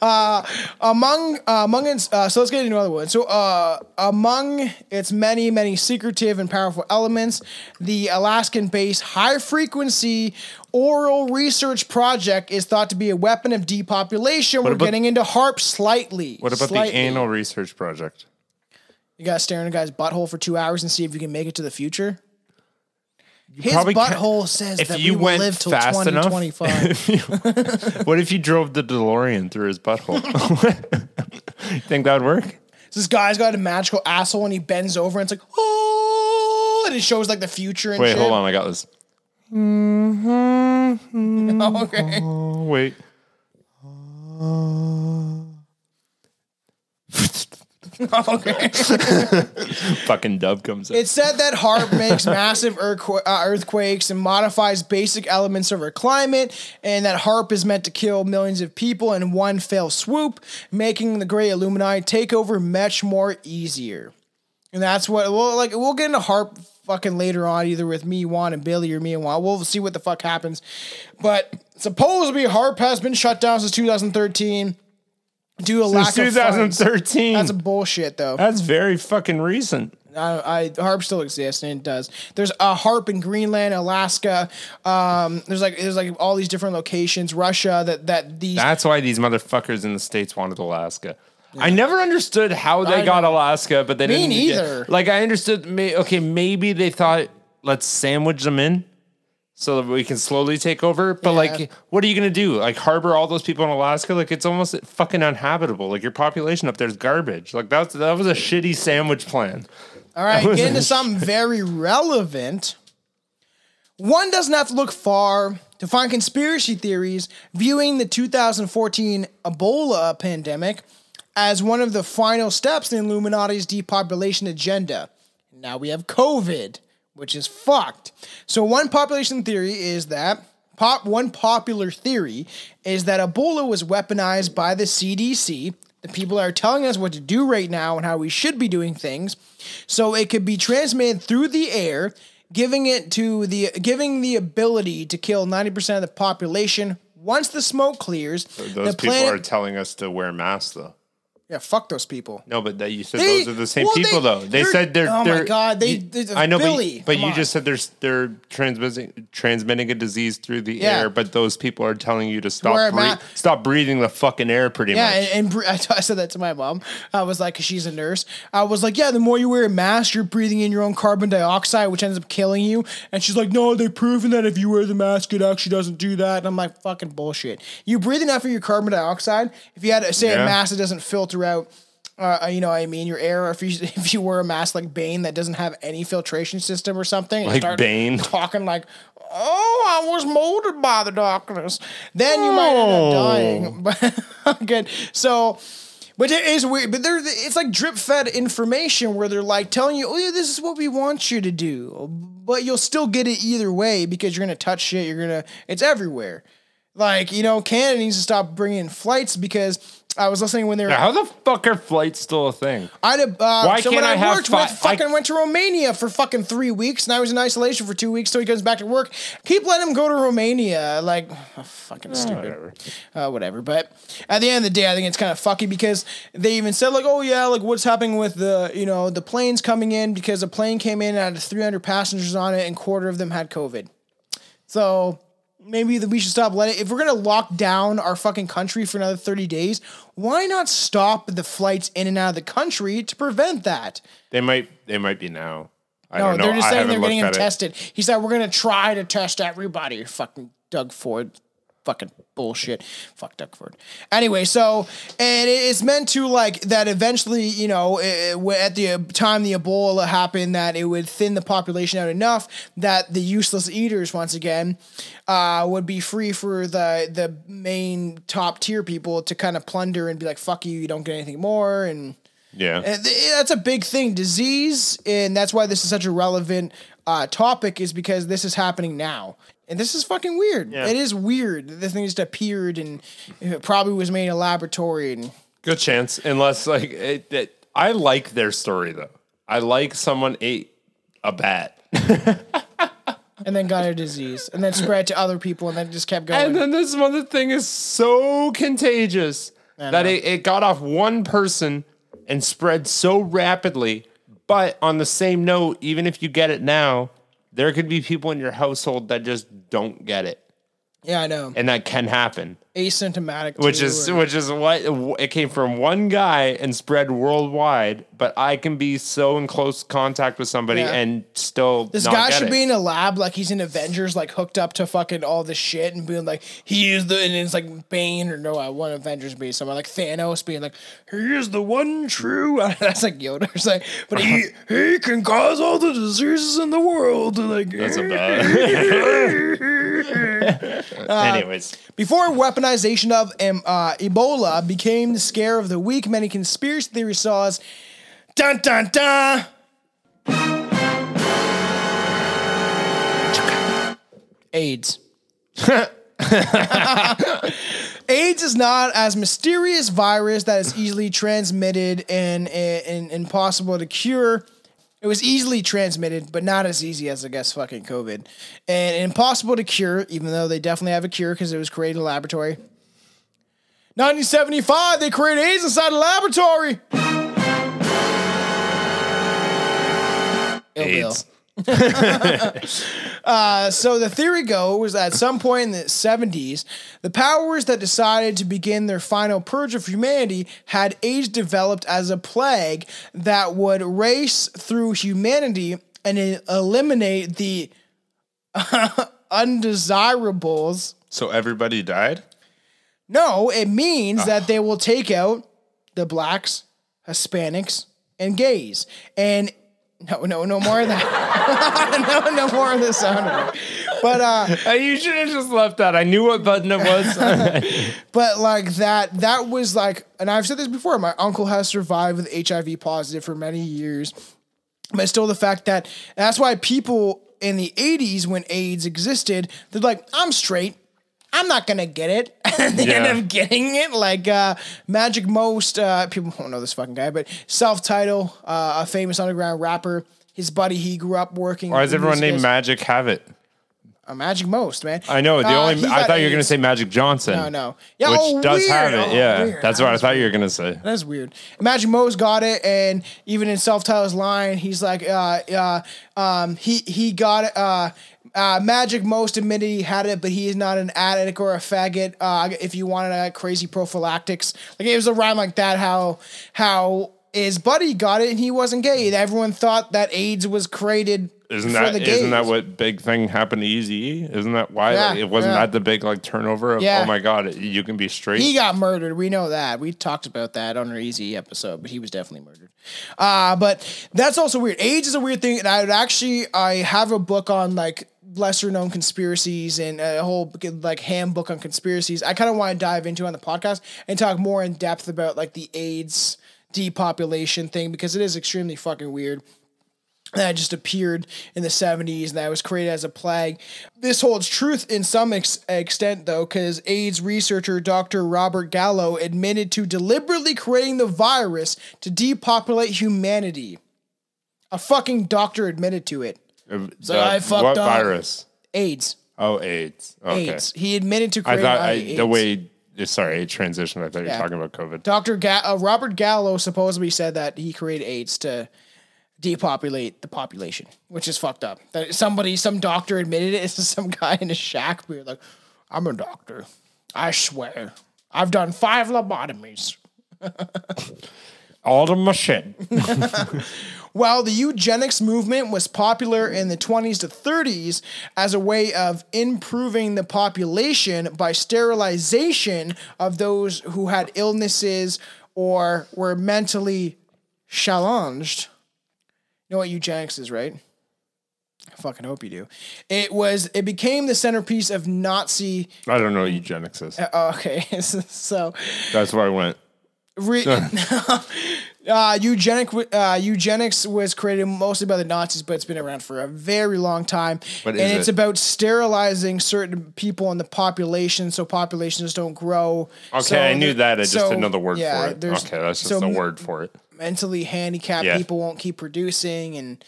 Uh, among uh, among its, uh, so let's get into another one. So uh, among its many many secretive and powerful elements, the Alaskan-based high frequency oral research project is thought to be a weapon of depopulation. We're about- getting into HAARP slightly. What about Slightly. the anal research project? You gotta stare in a guy's butthole for two hours and see if you can make it to the future. His probably can't- butthole says if that you we will went live till fast enough- 2025. What if you drove the DeLorean through his butthole? You think that would work? this guy's got a magical asshole and he bends over and it's like, oh, and it shows like the future and Wait, shit. hold on. I got this. Mm-hmm. okay. Oh, wait. okay. Fucking dub comes in. It said that HAARP makes massive earthqu- uh, earthquakes and modifies basic elements of our climate, and that HAARP is meant to kill millions of people in one fell swoop, making the Grey Illuminati takeover much more easier. And that's what we'll like we'll get into HAARP fucking later on, either with me, Juan, and Billy, or me and Juan. We'll see what the fuck happens. But supposedly HAARP has been shut down since 2013 due to lack Since of funds. 2013. That's a bullshit though. That's very fucking recent. I, I HAARP still exists and it does. There's a HAARP in Greenland, Alaska. Um, there's like there's like all these different locations. Russia that that these That's why these motherfuckers in the states wanted Alaska. I never understood how they I got know. Alaska, but they Me didn't. neither. like I understood. May, okay, maybe they thought let's sandwich them in so that we can slowly take over. But Yeah. like, what are you gonna do? Like harbor all those people in Alaska? Like it's almost fucking uninhabitable. Like your population up there is garbage. Like that's that was a shitty sandwich plan. All right, get into something very relevant. One doesn't have to look far to find conspiracy theories viewing the 2014 Ebola pandemic as one of the final steps in Illuminati's depopulation agenda. Now we have COVID, which is fucked. So one population theory is that pop one popular theory is that Ebola was weaponized by the CDC. The people that are telling us what to do right now and how we should be doing things, so it could be transmitted through the air, giving it to the giving the ability to kill ninety percent of the population once the smoke clears. Those the people planet, are telling us to wear masks, though. Yeah, fuck those people. No, but that you said They- those are the same well, people, they- though. They they're- said they're. oh my they're God, they- they- I know, Billy, but, but come you on. just said there's they're transmitting transmitting a disease through the Yeah. air, but those people are telling you to wear stop a ma- stop breathing the fucking air, pretty Yeah, much. and, and bre- I, t- I said that to my mom. I was like, 'cause she's a nurse. I was like, yeah, the more you wear a mask, you're breathing in your own carbon dioxide, which ends up killing you. And she's like, no, they've proven that if you wear the mask, it actually doesn't do that. And I'm like, fucking bullshit. You breathe enough of your carbon dioxide. If you had, to say, a Yeah. mask that doesn't filter out. Uh, you know, I mean, your air. If you if you wear a mask like Bane that doesn't have any filtration system or something, Like start Bane? talking like, "Oh, I was molded by the darkness," then you might end up dying. But good. So, but it is weird. But they're it's like drip fed information where they're like telling you, "Oh yeah, this is what we want you to do," but you'll still get it either way because you're gonna touch shit. You're gonna it's everywhere. Like you know, Canada needs to stop bringing in flights because. I was listening when they were. How the fuck are flights still a thing? I'd have, uh, Why so can't when I, I have worked fi- with fucking went to Romania for fucking three weeks and I was in isolation for two weeks till he comes back to work. Keep letting him go to Romania. Like oh, fucking stupid. whatever. Uh, whatever. But at the end of the day, I think it's kind of fucky because they even said like, oh yeah, like what's happening with the you know the planes coming in because a plane came in and had 300 passengers on it and quarter of them had COVID. So maybe that we should stop letting. If we're gonna lock down our fucking country for another thirty days, why not stop the flights in and out of the country to prevent that? They might they might be now. I No, don't know. they're just I saying they're getting it. tested. He said we're gonna try to test everybody. Fucking Doug Ford. Fucking bullshit. Fuck Doug Ford. Anyway, so and it's meant to like that eventually, you know, eh, eh, at the time the Ebola happened, that it would thin the population out enough that the useless eaters once again uh, would be free for the the main top tier people to kind of plunder and be like, "Fuck you, you don't get anything more," and Yeah. and that's a big thing. Disease, and that's why this is such a relevant uh, topic, is because this is happening now. And this is fucking weird. Yeah. It is weird. that This thing just appeared and it probably was made in a laboratory. And Good chance, unless like it, it, I like their story though. I like someone ate a bat, and then got a disease, and then spread to other people, and then just kept going. and then this mother thing is so contagious that it, it got off one person and spread so rapidly. But on the same note, even if you get it now, there could be people in your household that just don't get it. Yeah, I know. and that can happen. Asymptomatic. Which too, is or- which is what it came from one guy and spread worldwide. But I can be so in close contact with somebody Yeah. and still This guy should it. be in a lab like he's in Avengers, like hooked up to fucking all this shit and being like, he is the, and it's like Bane or no, I want Avengers be someone like Thanos being like, he is the one true. That's like Yoda. It's like, but he he can cause all the diseases in the world. Like, That's about Anyways, Before weaponization of um, uh, Ebola became the scare of the week, many conspiracy theories saw as dun dun dun. AIDS. AIDS is not as mysterious virus that is easily transmitted and, and, and impossible to cure. It was easily transmitted, but not as easy as I guess fucking COVID, and impossible to cure. Even though they definitely have a cure because it was created in a laboratory. 1975, they created AIDS inside a laboratory. Ill Bill. AIDS. Uh, so the theory goes that at some point in the 70s, the powers that decided to begin their final purge of humanity had AIDS developed as a plague that would race through humanity and eliminate the undesirables. So everybody died. No, it means that ah. they will take out the blacks, Hispanics, and gays. And no, no, no more of that. no, no more of the sound of it. But uh Uh, you should have just left that. I knew what button it was. but like that that was like and I've said this before, my uncle has survived with HIV positive for many years. But still the fact that that's why people in the 80s when AIDS existed, they're like, I'm straight. I'm not gonna get it. And they Yeah. end up getting it. Like uh Magic Most, uh people won't know this fucking guy, but self-title, uh, a famous underground rapper. His buddy he grew up working. Why is everyone named Magic have it? A Magic Most, man. I know. The Uh, only I thought you were gonna say Magic Johnson. No, no. Yeah, which oh, does weird. have it. Oh, yeah, weird. that's That what I thought you were gonna say. That's weird. Imagine Mo's got it, and even in self title's line, he's like, uh, uh, um, he he got it. Uh, uh, Magic most admitted he had it, but he is not an addict or a faggot. Uh, if you wanted a crazy prophylactics, like it was a rhyme like that. How how his buddy got it and he wasn't gay. Everyone thought that AIDS was created Isn't for that isn't that what big thing happened to Eazy? Isn't that why Yeah, like, it wasn't yeah. that the big like turnover of Yeah. oh my god you can be straight? He got murdered. We know that. We talked about that on our Eazy episode, but he was definitely murdered. Uh, but that's also weird. AIDS is a weird thing, and I would actually I have a book on like lesser known conspiracies and a whole like handbook on conspiracies. I kind of want to dive into on the podcast and talk more in depth about like the AIDS depopulation thing because it is extremely fucking weird that just appeared in the 70s and that was created as a plague. This holds truth in some ex- extent, though, because AIDS researcher Dr. Robert Gallo admitted to deliberately creating the virus to depopulate humanity. A fucking doctor admitted to it. The- I fucked what up. virus? AIDS. Oh, AIDS. Okay. AIDS. He admitted to I creating thought I, AIDS. the way sorry, transition. I thought you were talking about COVID. Dr. Ga- uh, Robert Gallo supposedly said that he created AIDS to depopulate the population, which is fucked up. That somebody, some doctor admitted it. It's just some guy in a shack. We were like, I'm a doctor. I swear. I've done five lobotomies. All the my shit. While the eugenics movement was popular in the 20s to 30s as a way of improving the population by sterilization of those who had illnesses or were mentally challenged. You know what eugenics is, right? I fucking hope you do. It was it became the centerpiece of Nazi I don't know what eugenics is. oh, okay. so That's where I went. Re- uh, eugenic, uh, eugenics was created mostly by the Nazis, but it's been around for a very long time. What and it's it? about sterilizing certain people in the population so populations don't grow. Okay, So I knew that. I just so, didn't know the word yeah, for it. Okay, that's just so the word for it. Mentally handicapped Yeah. people won't keep producing and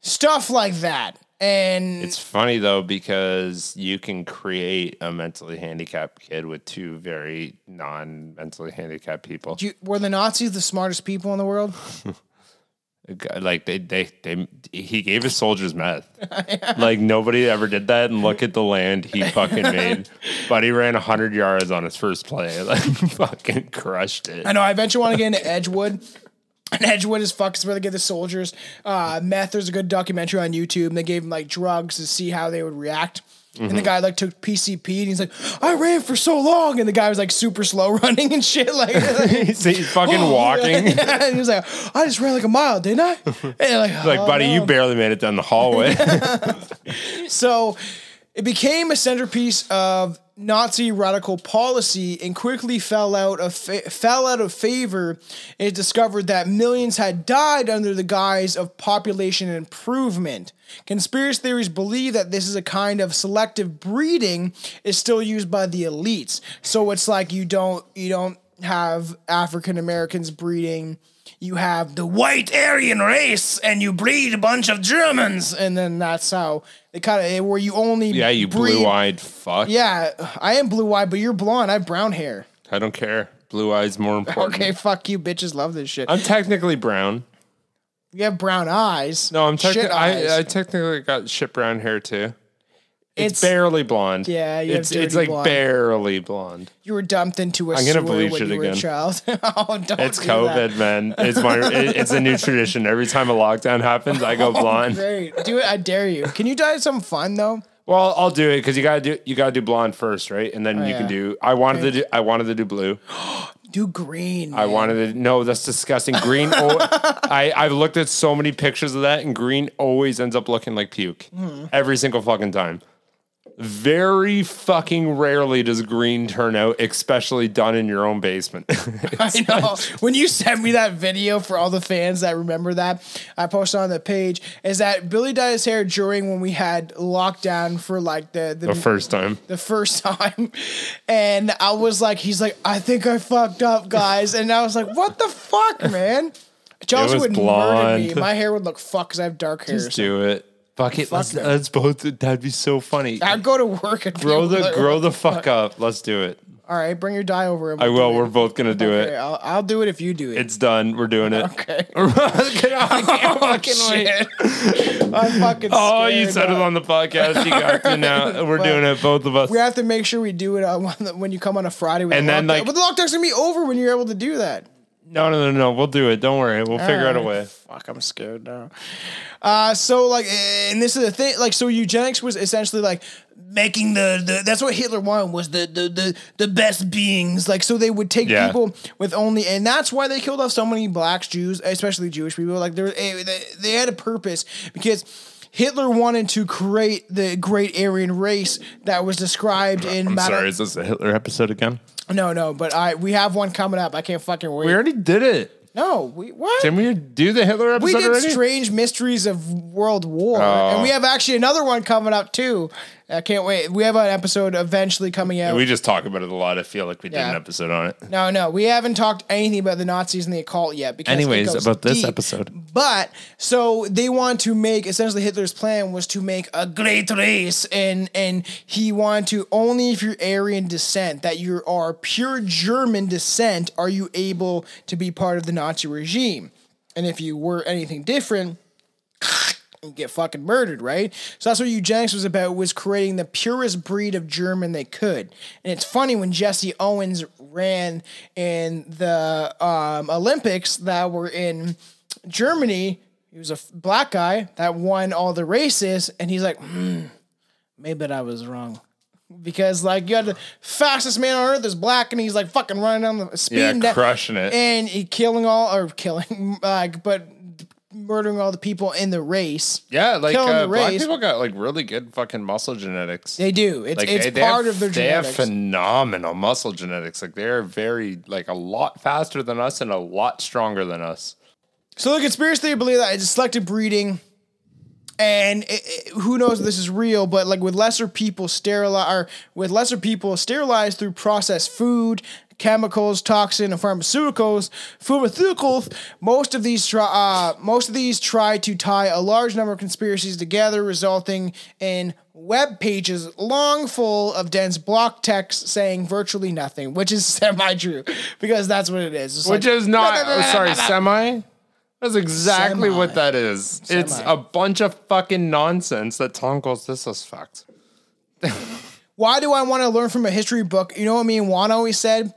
stuff like that. And It's funny though because you can create a mentally handicapped kid with two very non-mentally handicapped people. you, were the Nazis the smartest people in the world? Like they, they, they, he gave his soldiers meth. Like nobody ever did that. And look at the land he fucking made. But he ran hundred yards on his first play. Like fucking crushed it. I know. I eventually want to get into Edgewood. And Edgewood is fucked. It's where they get the soldiers. Uh, meth. There's a good documentary on YouTube. And they gave them like drugs to see how they would react. And Mm-hmm. the guy like took PCP and he's like, I ran for so long. And the guy was like super slow running and shit. Like, he's, he's fucking walking. yeah, and he was like, I just ran like a mile, didn't I? And like, Like, "Oh, buddy, you barely made it down the hallway. So it became a centerpiece of Nazi radical policy and quickly fell out of fa- fell out of favor. It discovered that millions had died under the guise of population improvement. Conspiracy theories believe that this is a kind of selective breeding is still used by the elites. So it's like you don't you don't have African Americans breeding you have the white Aryan race and you breed a bunch of Germans, and then that's how they kind of eh, where you only yeah, you breed- blue eyed fuck. Yeah, I am blue eyed, but you're blonde. I have brown hair. I don't care. Blue eyes more important. Okay, fuck you, bitches. Love this shit. I'm technically brown. you have brown eyes. No, I'm Shit technically. eyes. I, I technically got shit brown hair too. It's, It's- barely blonde. Yeah, you it's it's like blonde. barely blonde. you were dumped into a I'm gonna bleach it you again. child. oh, don't It's do COVID, that. man. It's my. it- it's a new tradition. Every time a lockdown happens, I go blonde. Great, do it. I dare you. Can you dye some fun though? Well, I'll do it because you gotta do you gotta do blonde first, right? And then you Oh, yeah. can do. I wanted to do. I wanted to do blue. Do green. I wanted to. No, that's disgusting. Green. al- I I've looked at so many pictures of that, and green always ends up looking like puke Hmm. every single fucking time. Very fucking rarely does green turn out, especially done in your own basement. I know. When you sent me that video for all the fans that remember that, I posted on the page, is that Billy dyed his hair during when we had lockdown for like the the, the first time. the first time. And I was like, he's like, I think I fucked up, guys. And I was like, what the fuck, man? Chelsea would murder me. My hair would look fuck because I have dark hair. Just do it. Fuck it. let's, that. let's both. That'd be so funny. I'd go to work and grow the like, grow the fuck up. Let's do it. All right, bring your die over. and I will. We're both gonna do Okay, it. I'll, I'll do it if you do it. It's done. We're doing it. okay. I can't oh, fucking wait. I'm fucking. Oh, you said it on the podcast. You got to now. We're doing it, both of us. We have to make sure we do it on when, when you come on a Friday. With And the then, lockdown. like- but the lockdown's gonna be over when you're able to do that. No, no, no, no. We'll do it. Don't worry. We'll figure out a way. Fuck, I'm scared now. Uh, so like, and this is the thing. Like, so eugenics was essentially like making the, the that's what Hitler wanted was the the the the best beings. Like, so they would take Yeah. people with only, and that's why they killed off so many blacks, Jews, especially Jewish people. Like, there eh, they, they had a purpose because. Hitler wanted to create the great Aryan race that was described in. I'm sorry. Is this a Hitler episode again? No, no, but I we have one coming up. I can't fucking wait. We already did it. no, we what? Didn't we do the Hitler episode We did already? Strange Mysteries of World War. Oh. And we oh. have actually another one coming up too. I can't wait. We have an episode eventually coming out. we just talk about it a lot. I feel like we did Yeah. an episode on it. no, no, we haven't talked anything about the Nazis and the occult yet. Because it Anyways, goes about this deep. episode. But so they want to make essentially Hitler's plan was to make a great race, and and he wanted to only if you're Aryan descent, that you are pure German descent, are you able to be part of the Nazi regime, and if you were anything different. You Get fucking murdered, right? So that's what eugenics was about: was creating the purest breed of German they could. And it's funny when Jesse Owens ran in the um, Olympics that were in Germany, he was a black guy that won all the races, and he's like, hmm, maybe I was wrong. Because like you had the fastest man on earth is black, and he's like fucking running down the Yeah, speeding crushing it. and he killing all or killing like, but murdering all the people in the race. Yeah, like uh, the black people got like really good fucking muscle genetics. They do. It's like it's they- they part have- of their genetics. They have phenomenal muscle genetics. Like they're very like a lot faster than us and a lot stronger than us. So the conspiracy theory believe that it's selective breeding, and it, it- who knows if this is real, but like with lesser people sterilized, or with lesser people sterilized through processed food, chemicals, toxin, and pharmaceuticals, pharmaceuticals. Most of these try, uh, most of these try to tie a large number of conspiracies together, resulting in web pages long full of dense block text saying virtually nothing, which is semi true because that's what it is. It's Which like- is not sorry, semi. That's exactly Semi. what that is. It's a bunch of fucking nonsense that Tom goes, this is fact. Why do I want to learn from a history book? You know what me and Juan always said?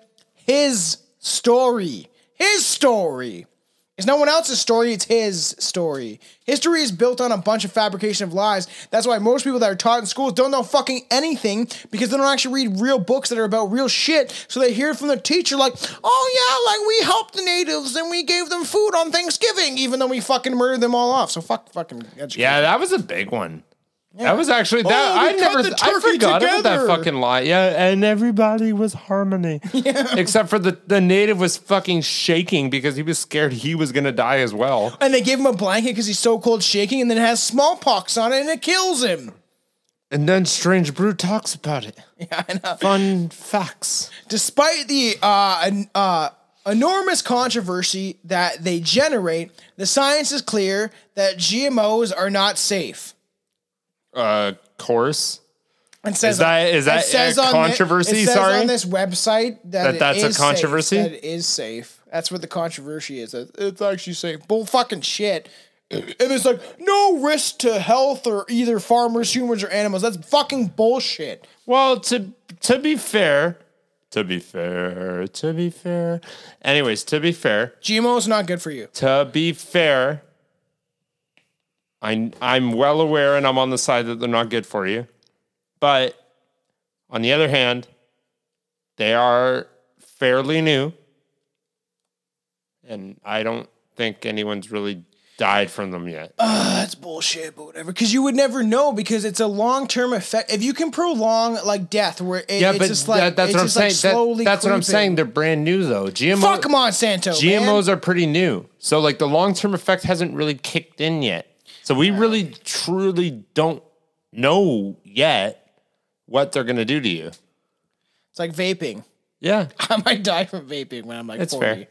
His story. His story. It's no one else's story, it's his story. History is built on a bunch of fabrication of lies. That's why most people that are taught in schools don't know fucking anything because they don't actually read real books that are about real shit. So they hear from the teacher like, oh yeah, like we helped the natives and we gave them food on Thanksgiving, even though we fucking murdered them all off. So fuck fucking education. Yeah, that was a big one. That was actually that. Oh, I never. I forgot about that fucking lie. Yeah, and everybody was harmony. Yeah. Except for the the native was fucking shaking because he was scared he was gonna die as well. And they gave him a blanket because he's so cold shaking, and then it has smallpox on it and it kills him. And then Strange Brew talks about it. Yeah, I know. Fun facts. Despite the uh, an- uh, enormous controversy that they generate, the science is clear that GMOs are not safe. Uh, course. It says Is that- is that says a on thi- controversy? it says Sorry? on this website that, That that's a controversy? Safe, that it is safe. That's what the controversy is. It's actually safe. Bull fucking shit. And it's like no risk to health or either farmers, humans, or animals. That's fucking bullshit. Well, to to be fair, to be fair, to be fair. Anyways, to be fair, GMO's not good for you. to be fair, I I'm well aware and I'm on the side that they're not good for you. But on the other hand, they are fairly new. And I don't think anyone's really died from them yet. Ah, that's bullshit, but whatever. Because you would never know because it's a long term effect. If you can prolong like death, where it, yeah, it's but just like that, that's it's what I'm just, like, saying. That- slowly that's what I'm saying. They're brand new though. GMO Fuck Monsanto. GMOs man. are pretty new. So like the long term effect hasn't really kicked in yet. So we really truly don't know yet what they're gonna do to you. It's like vaping. Yeah. I might die from vaping when I'm like That's 40. fair.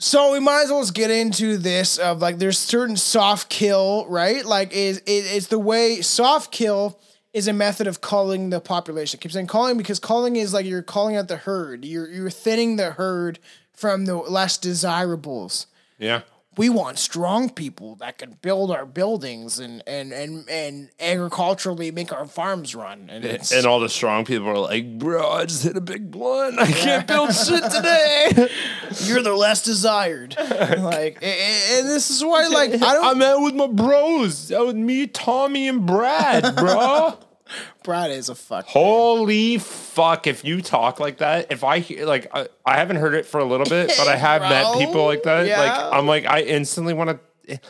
So we might as well just get into this of like there's certain soft kill, right? Like is it, it's the way soft kill is a method of culling the population. I keep saying calling because calling is like you're calling out the herd. You're you're thinning the herd from the less desirables. Yeah. We want strong people that can build our buildings and and and, and agriculturally make our farms run. And, it's, And all the strong people are like, bro, I just hit a big blunt. I can't build shit today. you're the less desired. like, a- a- and this is why, like, I don't. I'm out with my bros. Out with me, Tommy, and Brad, bro. Brad is a fuck. Holy fuck! If you talk like that, if I hear like I, I haven't heard it for a little bit, but I have met people like that. yeah. Like I'm like I instantly want to.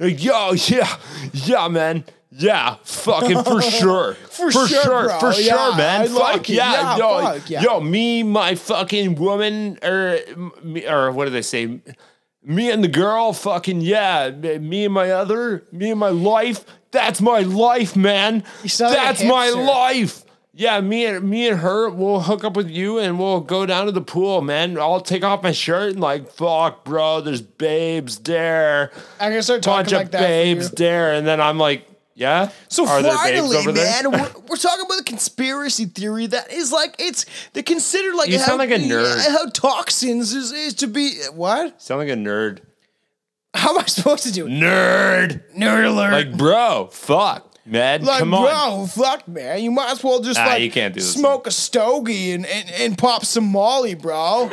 Like, yo, yeah, yeah, man, yeah, fucking for sure, for, sure, sure, bro. for Yeah, sure, man. I fuck like yeah, Yeah, yo, fuck, yeah. yo, me, my fucking woman, er, or me, or what do they say? Me and the girl, fucking yeah. Me and my other, me and my life. That's my life, man. sound like That's my life. Yeah, me and me and her, we'll hook up with you and we'll go down to the pool, man. I'll take off my shirt and like, fuck, bro. There's babes there, I'm gonna start bunch talking of like that. for babes there, and then I'm like, yeah. So Are finally, man, we're, we're talking about a conspiracy theory that is like it's they consider like You how, sound like a nerd. how toxins is, is to be what? Sound like a nerd. How am I supposed to do it? Nerd. Nerd alert. Like, bro, fuck, man. Like, come on. bro, fuck, man. You might as well just Ah, like you can't do smoke a stogie and, and, and pop some Molly, bro.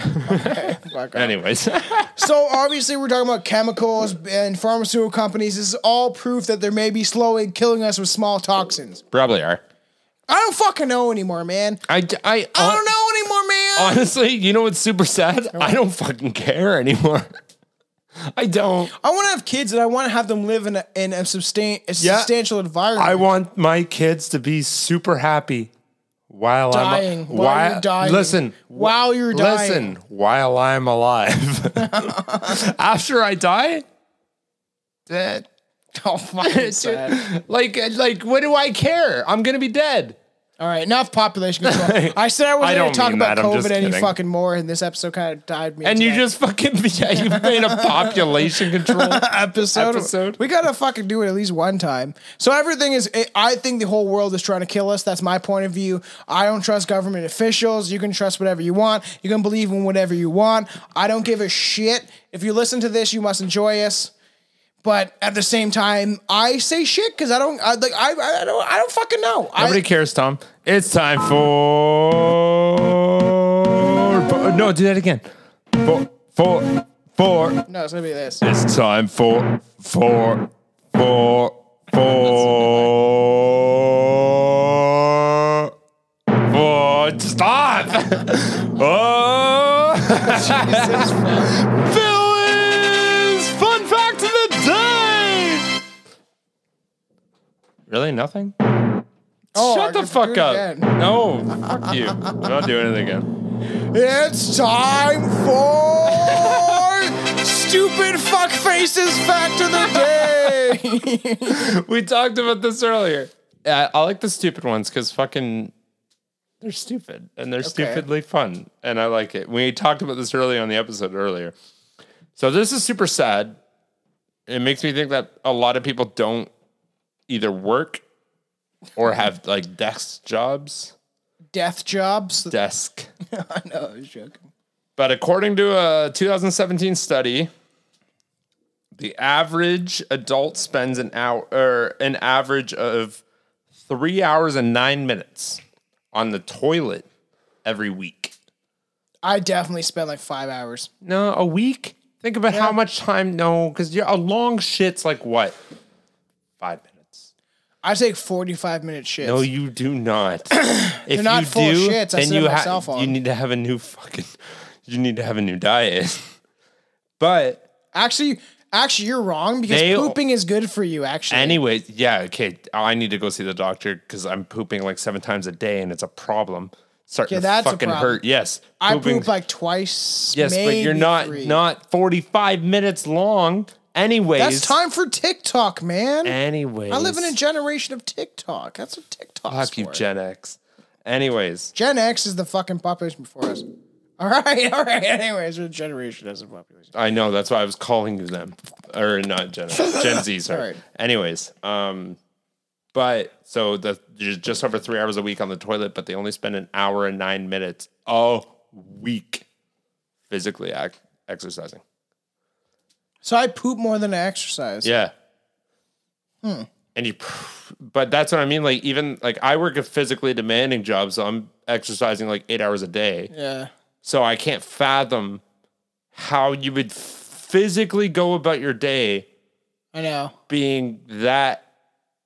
Okay. Anyways, So obviously we're talking about chemicals and pharmaceutical companies. This is all proof that they're maybe slowly killing us with small toxins. probably are. I don't fucking know anymore, man. I, I, I don't know anymore, man. Honestly, you know what's super sad? I don't fucking care anymore. I don't. I want to have kids and I want to have them live in a, in a, sustain, a Yeah. substantial environment. I want my kids to be super happy while Dying, I'm while you're dying. Listen, While you're dying. Listen, while I'm alive. After I die, that oh, sad. like like what do I care? I'm gonna be dead. All right, enough population control. I said I I wasn't don't going to talk mean about that, I'm just COVID any kidding. fucking more, and this episode kind of died me. And you just fucking yeah, you made a population control. episode. episode. We gotta fucking do it at least one time. So everything is. I think the whole world is trying to kill us. That's my point of view. I don't trust government officials. You can trust whatever you want. You can believe in whatever you want. I don't give a shit. If you listen to this, you must enjoy us. But at the same time, I say shit because I don't I, like. I, I don't. I don't fucking know. I, Nobody cares, Tom. It's time for no. Do that again. For for for. no, it's gonna be this. It's time for for for for for stop. oh. Villains! Really, nothing? Oh, I Shut the fuck up. again. No, fuck you. I'm not doing it again. It's time for stupid fuck faces fact of the day. We talked about this earlier. Yeah, I like the stupid ones because fucking they're stupid and they're stupidly fun, and I like it. We talked about this earlier on the episode earlier. So this is super sad. It makes me think that a lot of people don't either work or have like desk jobs. Death jobs. Desk. I know, I was joking. But according to a 2017 study, the average adult spends an hour or an average of three hours and nine minutes on the toilet every week. I definitely spend like five hours. No, a week? Think about how much time. No, because a long shit's like what? Five minutes. I take 45 minute shits. No, you do not. if not you full do, shits. I then sit you on ha- cell phone. You need to have a new fucking. You need to have a new diet. but actually, actually, you're wrong because They- pooping is good for you. Actually, Anyways, yeah, okay. I need to go see the doctor because I'm pooping like seven times a day and it's a problem. Starting Yeah, to that's a fucking problem. hurt. Yes, I pooping- poop like twice. yes, but you're maybe not three. not 45 minutes long. Anyways, That's time for TikTok, man. Anyways, I live in a generation of TikTok. That's what TikTok. fuck you, Gen X. Anyways, Gen X is the fucking population before us. All right, all right. Anyways, we're a generation as a population. I know that's why I was calling you them or not Gen X, Gen Z. Sorry. Alright. Anyways, um, but so the just just over three hours a week on the toilet, but they only spend an hour and nine minutes a week physically ac- exercising. So I poop more than I exercise. Yeah. Hmm. And you, but that's what I mean. Like even like I work a physically demanding job, so I'm exercising like eight hours a day. Yeah. So I can't fathom how you would physically go about your day I know. being that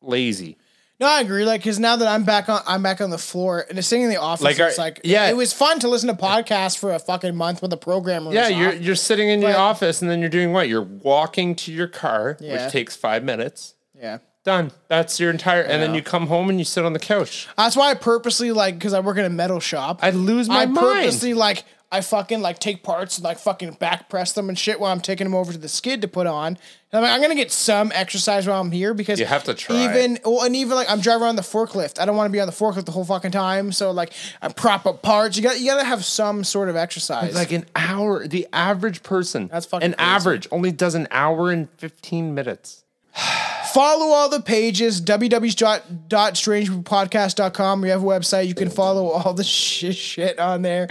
lazy. No, I agree. Like, because now that I'm back on, I'm back on the floor and it's sitting in the office. Like, it's are- like, yeah. it was fun to listen to podcasts for a fucking month when the programmer. Was Yeah, you're off. you're sitting in your But- office and then you're doing what? You're walking to your car, Yeah. which takes five minutes. yeah. Done. That's your entire. And then you come home and you sit on the couch. That's why I purposely like because I work in a metal shop. I'd lose my I mind. purposely like I fucking like take parts and like fucking back press them and shit while I'm taking them over to the skid to put on. And I'm like, I'm gonna get some exercise while I'm here because You have to try. Even well, and even like I'm driving around the forklift. I don't want to be on the forklift the whole fucking time. So like I prop up parts. You got you gotta have some sort of exercise. Like an hour, the average person. That's fucking an crazy. average only does an hour and fifteen minutes. follow all the pages www.strangepodcast.com we have a website you can follow all the shit, shit on there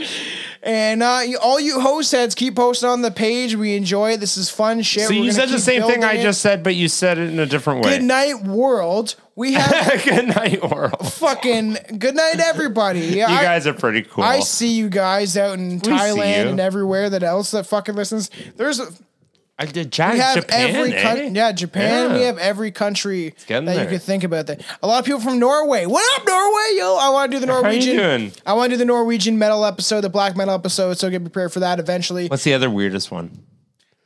and uh, you, all you host heads keep posting on the page we enjoy it this is fun shit So We're you said the same thing I it. just said, but you said it in a different way. good night world we have Good night, world. fucking good night everybody You guys are pretty cool. I see you guys out in see Thailand and everywhere that else that fucking listens. There's a, I did Japan, we have Japan, every eh? country. Yeah, Japan. We have every country that you there. could think about. That a lot of people from Norway. What up, Norway? Yo, I want to do the Norwegian. How you doing? I want to do the Norwegian metal episode, the black metal episode. So get prepared for that eventually. What's the other weirdest one?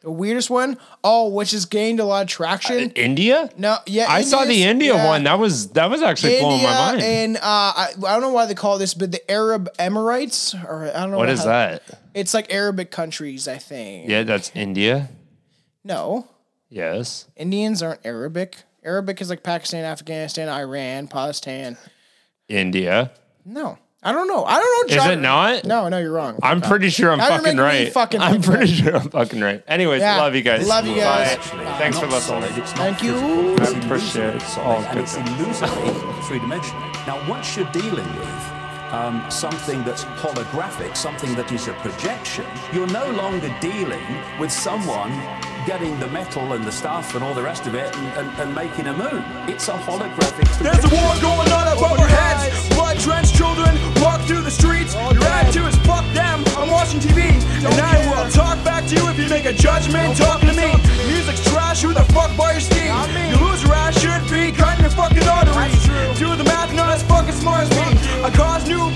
The weirdest one, oh, which has gained a lot of traction. India? no, yeah, I saw the India yeah. one. That was that was actually blowing India my mind. and uh, I, I don't know why they call this, but the Arab Emirates, or I don't know what is that? It's like Arabic countries, I think. Yeah, that's India. No. Yes. Indians aren't Arabic. Arabic is like Pakistan, Afghanistan, Iran, Pakistan. India. No. I don't know. I don't know. Is it not? No, no, you're wrong. I'm pretty sure I'm fucking right. Fucking I'm pretty sure I'm fucking right. Anyways, yeah. love you guys. Love you guys. Uh, Thanks for listening. Thank you. I appreciate it. It's all and good. It's three dimensional. Now, once you're dealing with um, something that's holographic, something that is a projection, you're no longer dealing with someone getting the metal and the stuff and all the rest of it and, and, and making a moon. It's a holographic. There's a war going on above our heads. Blood drenched children walk through the streets. Your attitude is fuck them. I'm watching TV Tonight we'll talk back to you if you make a judgment talking to me. Music's trash. Who the fuck buy your steam? I. You lose your ass. Should be cutting your fucking arteries. Do the math. Not as fucking smart as me. I cause new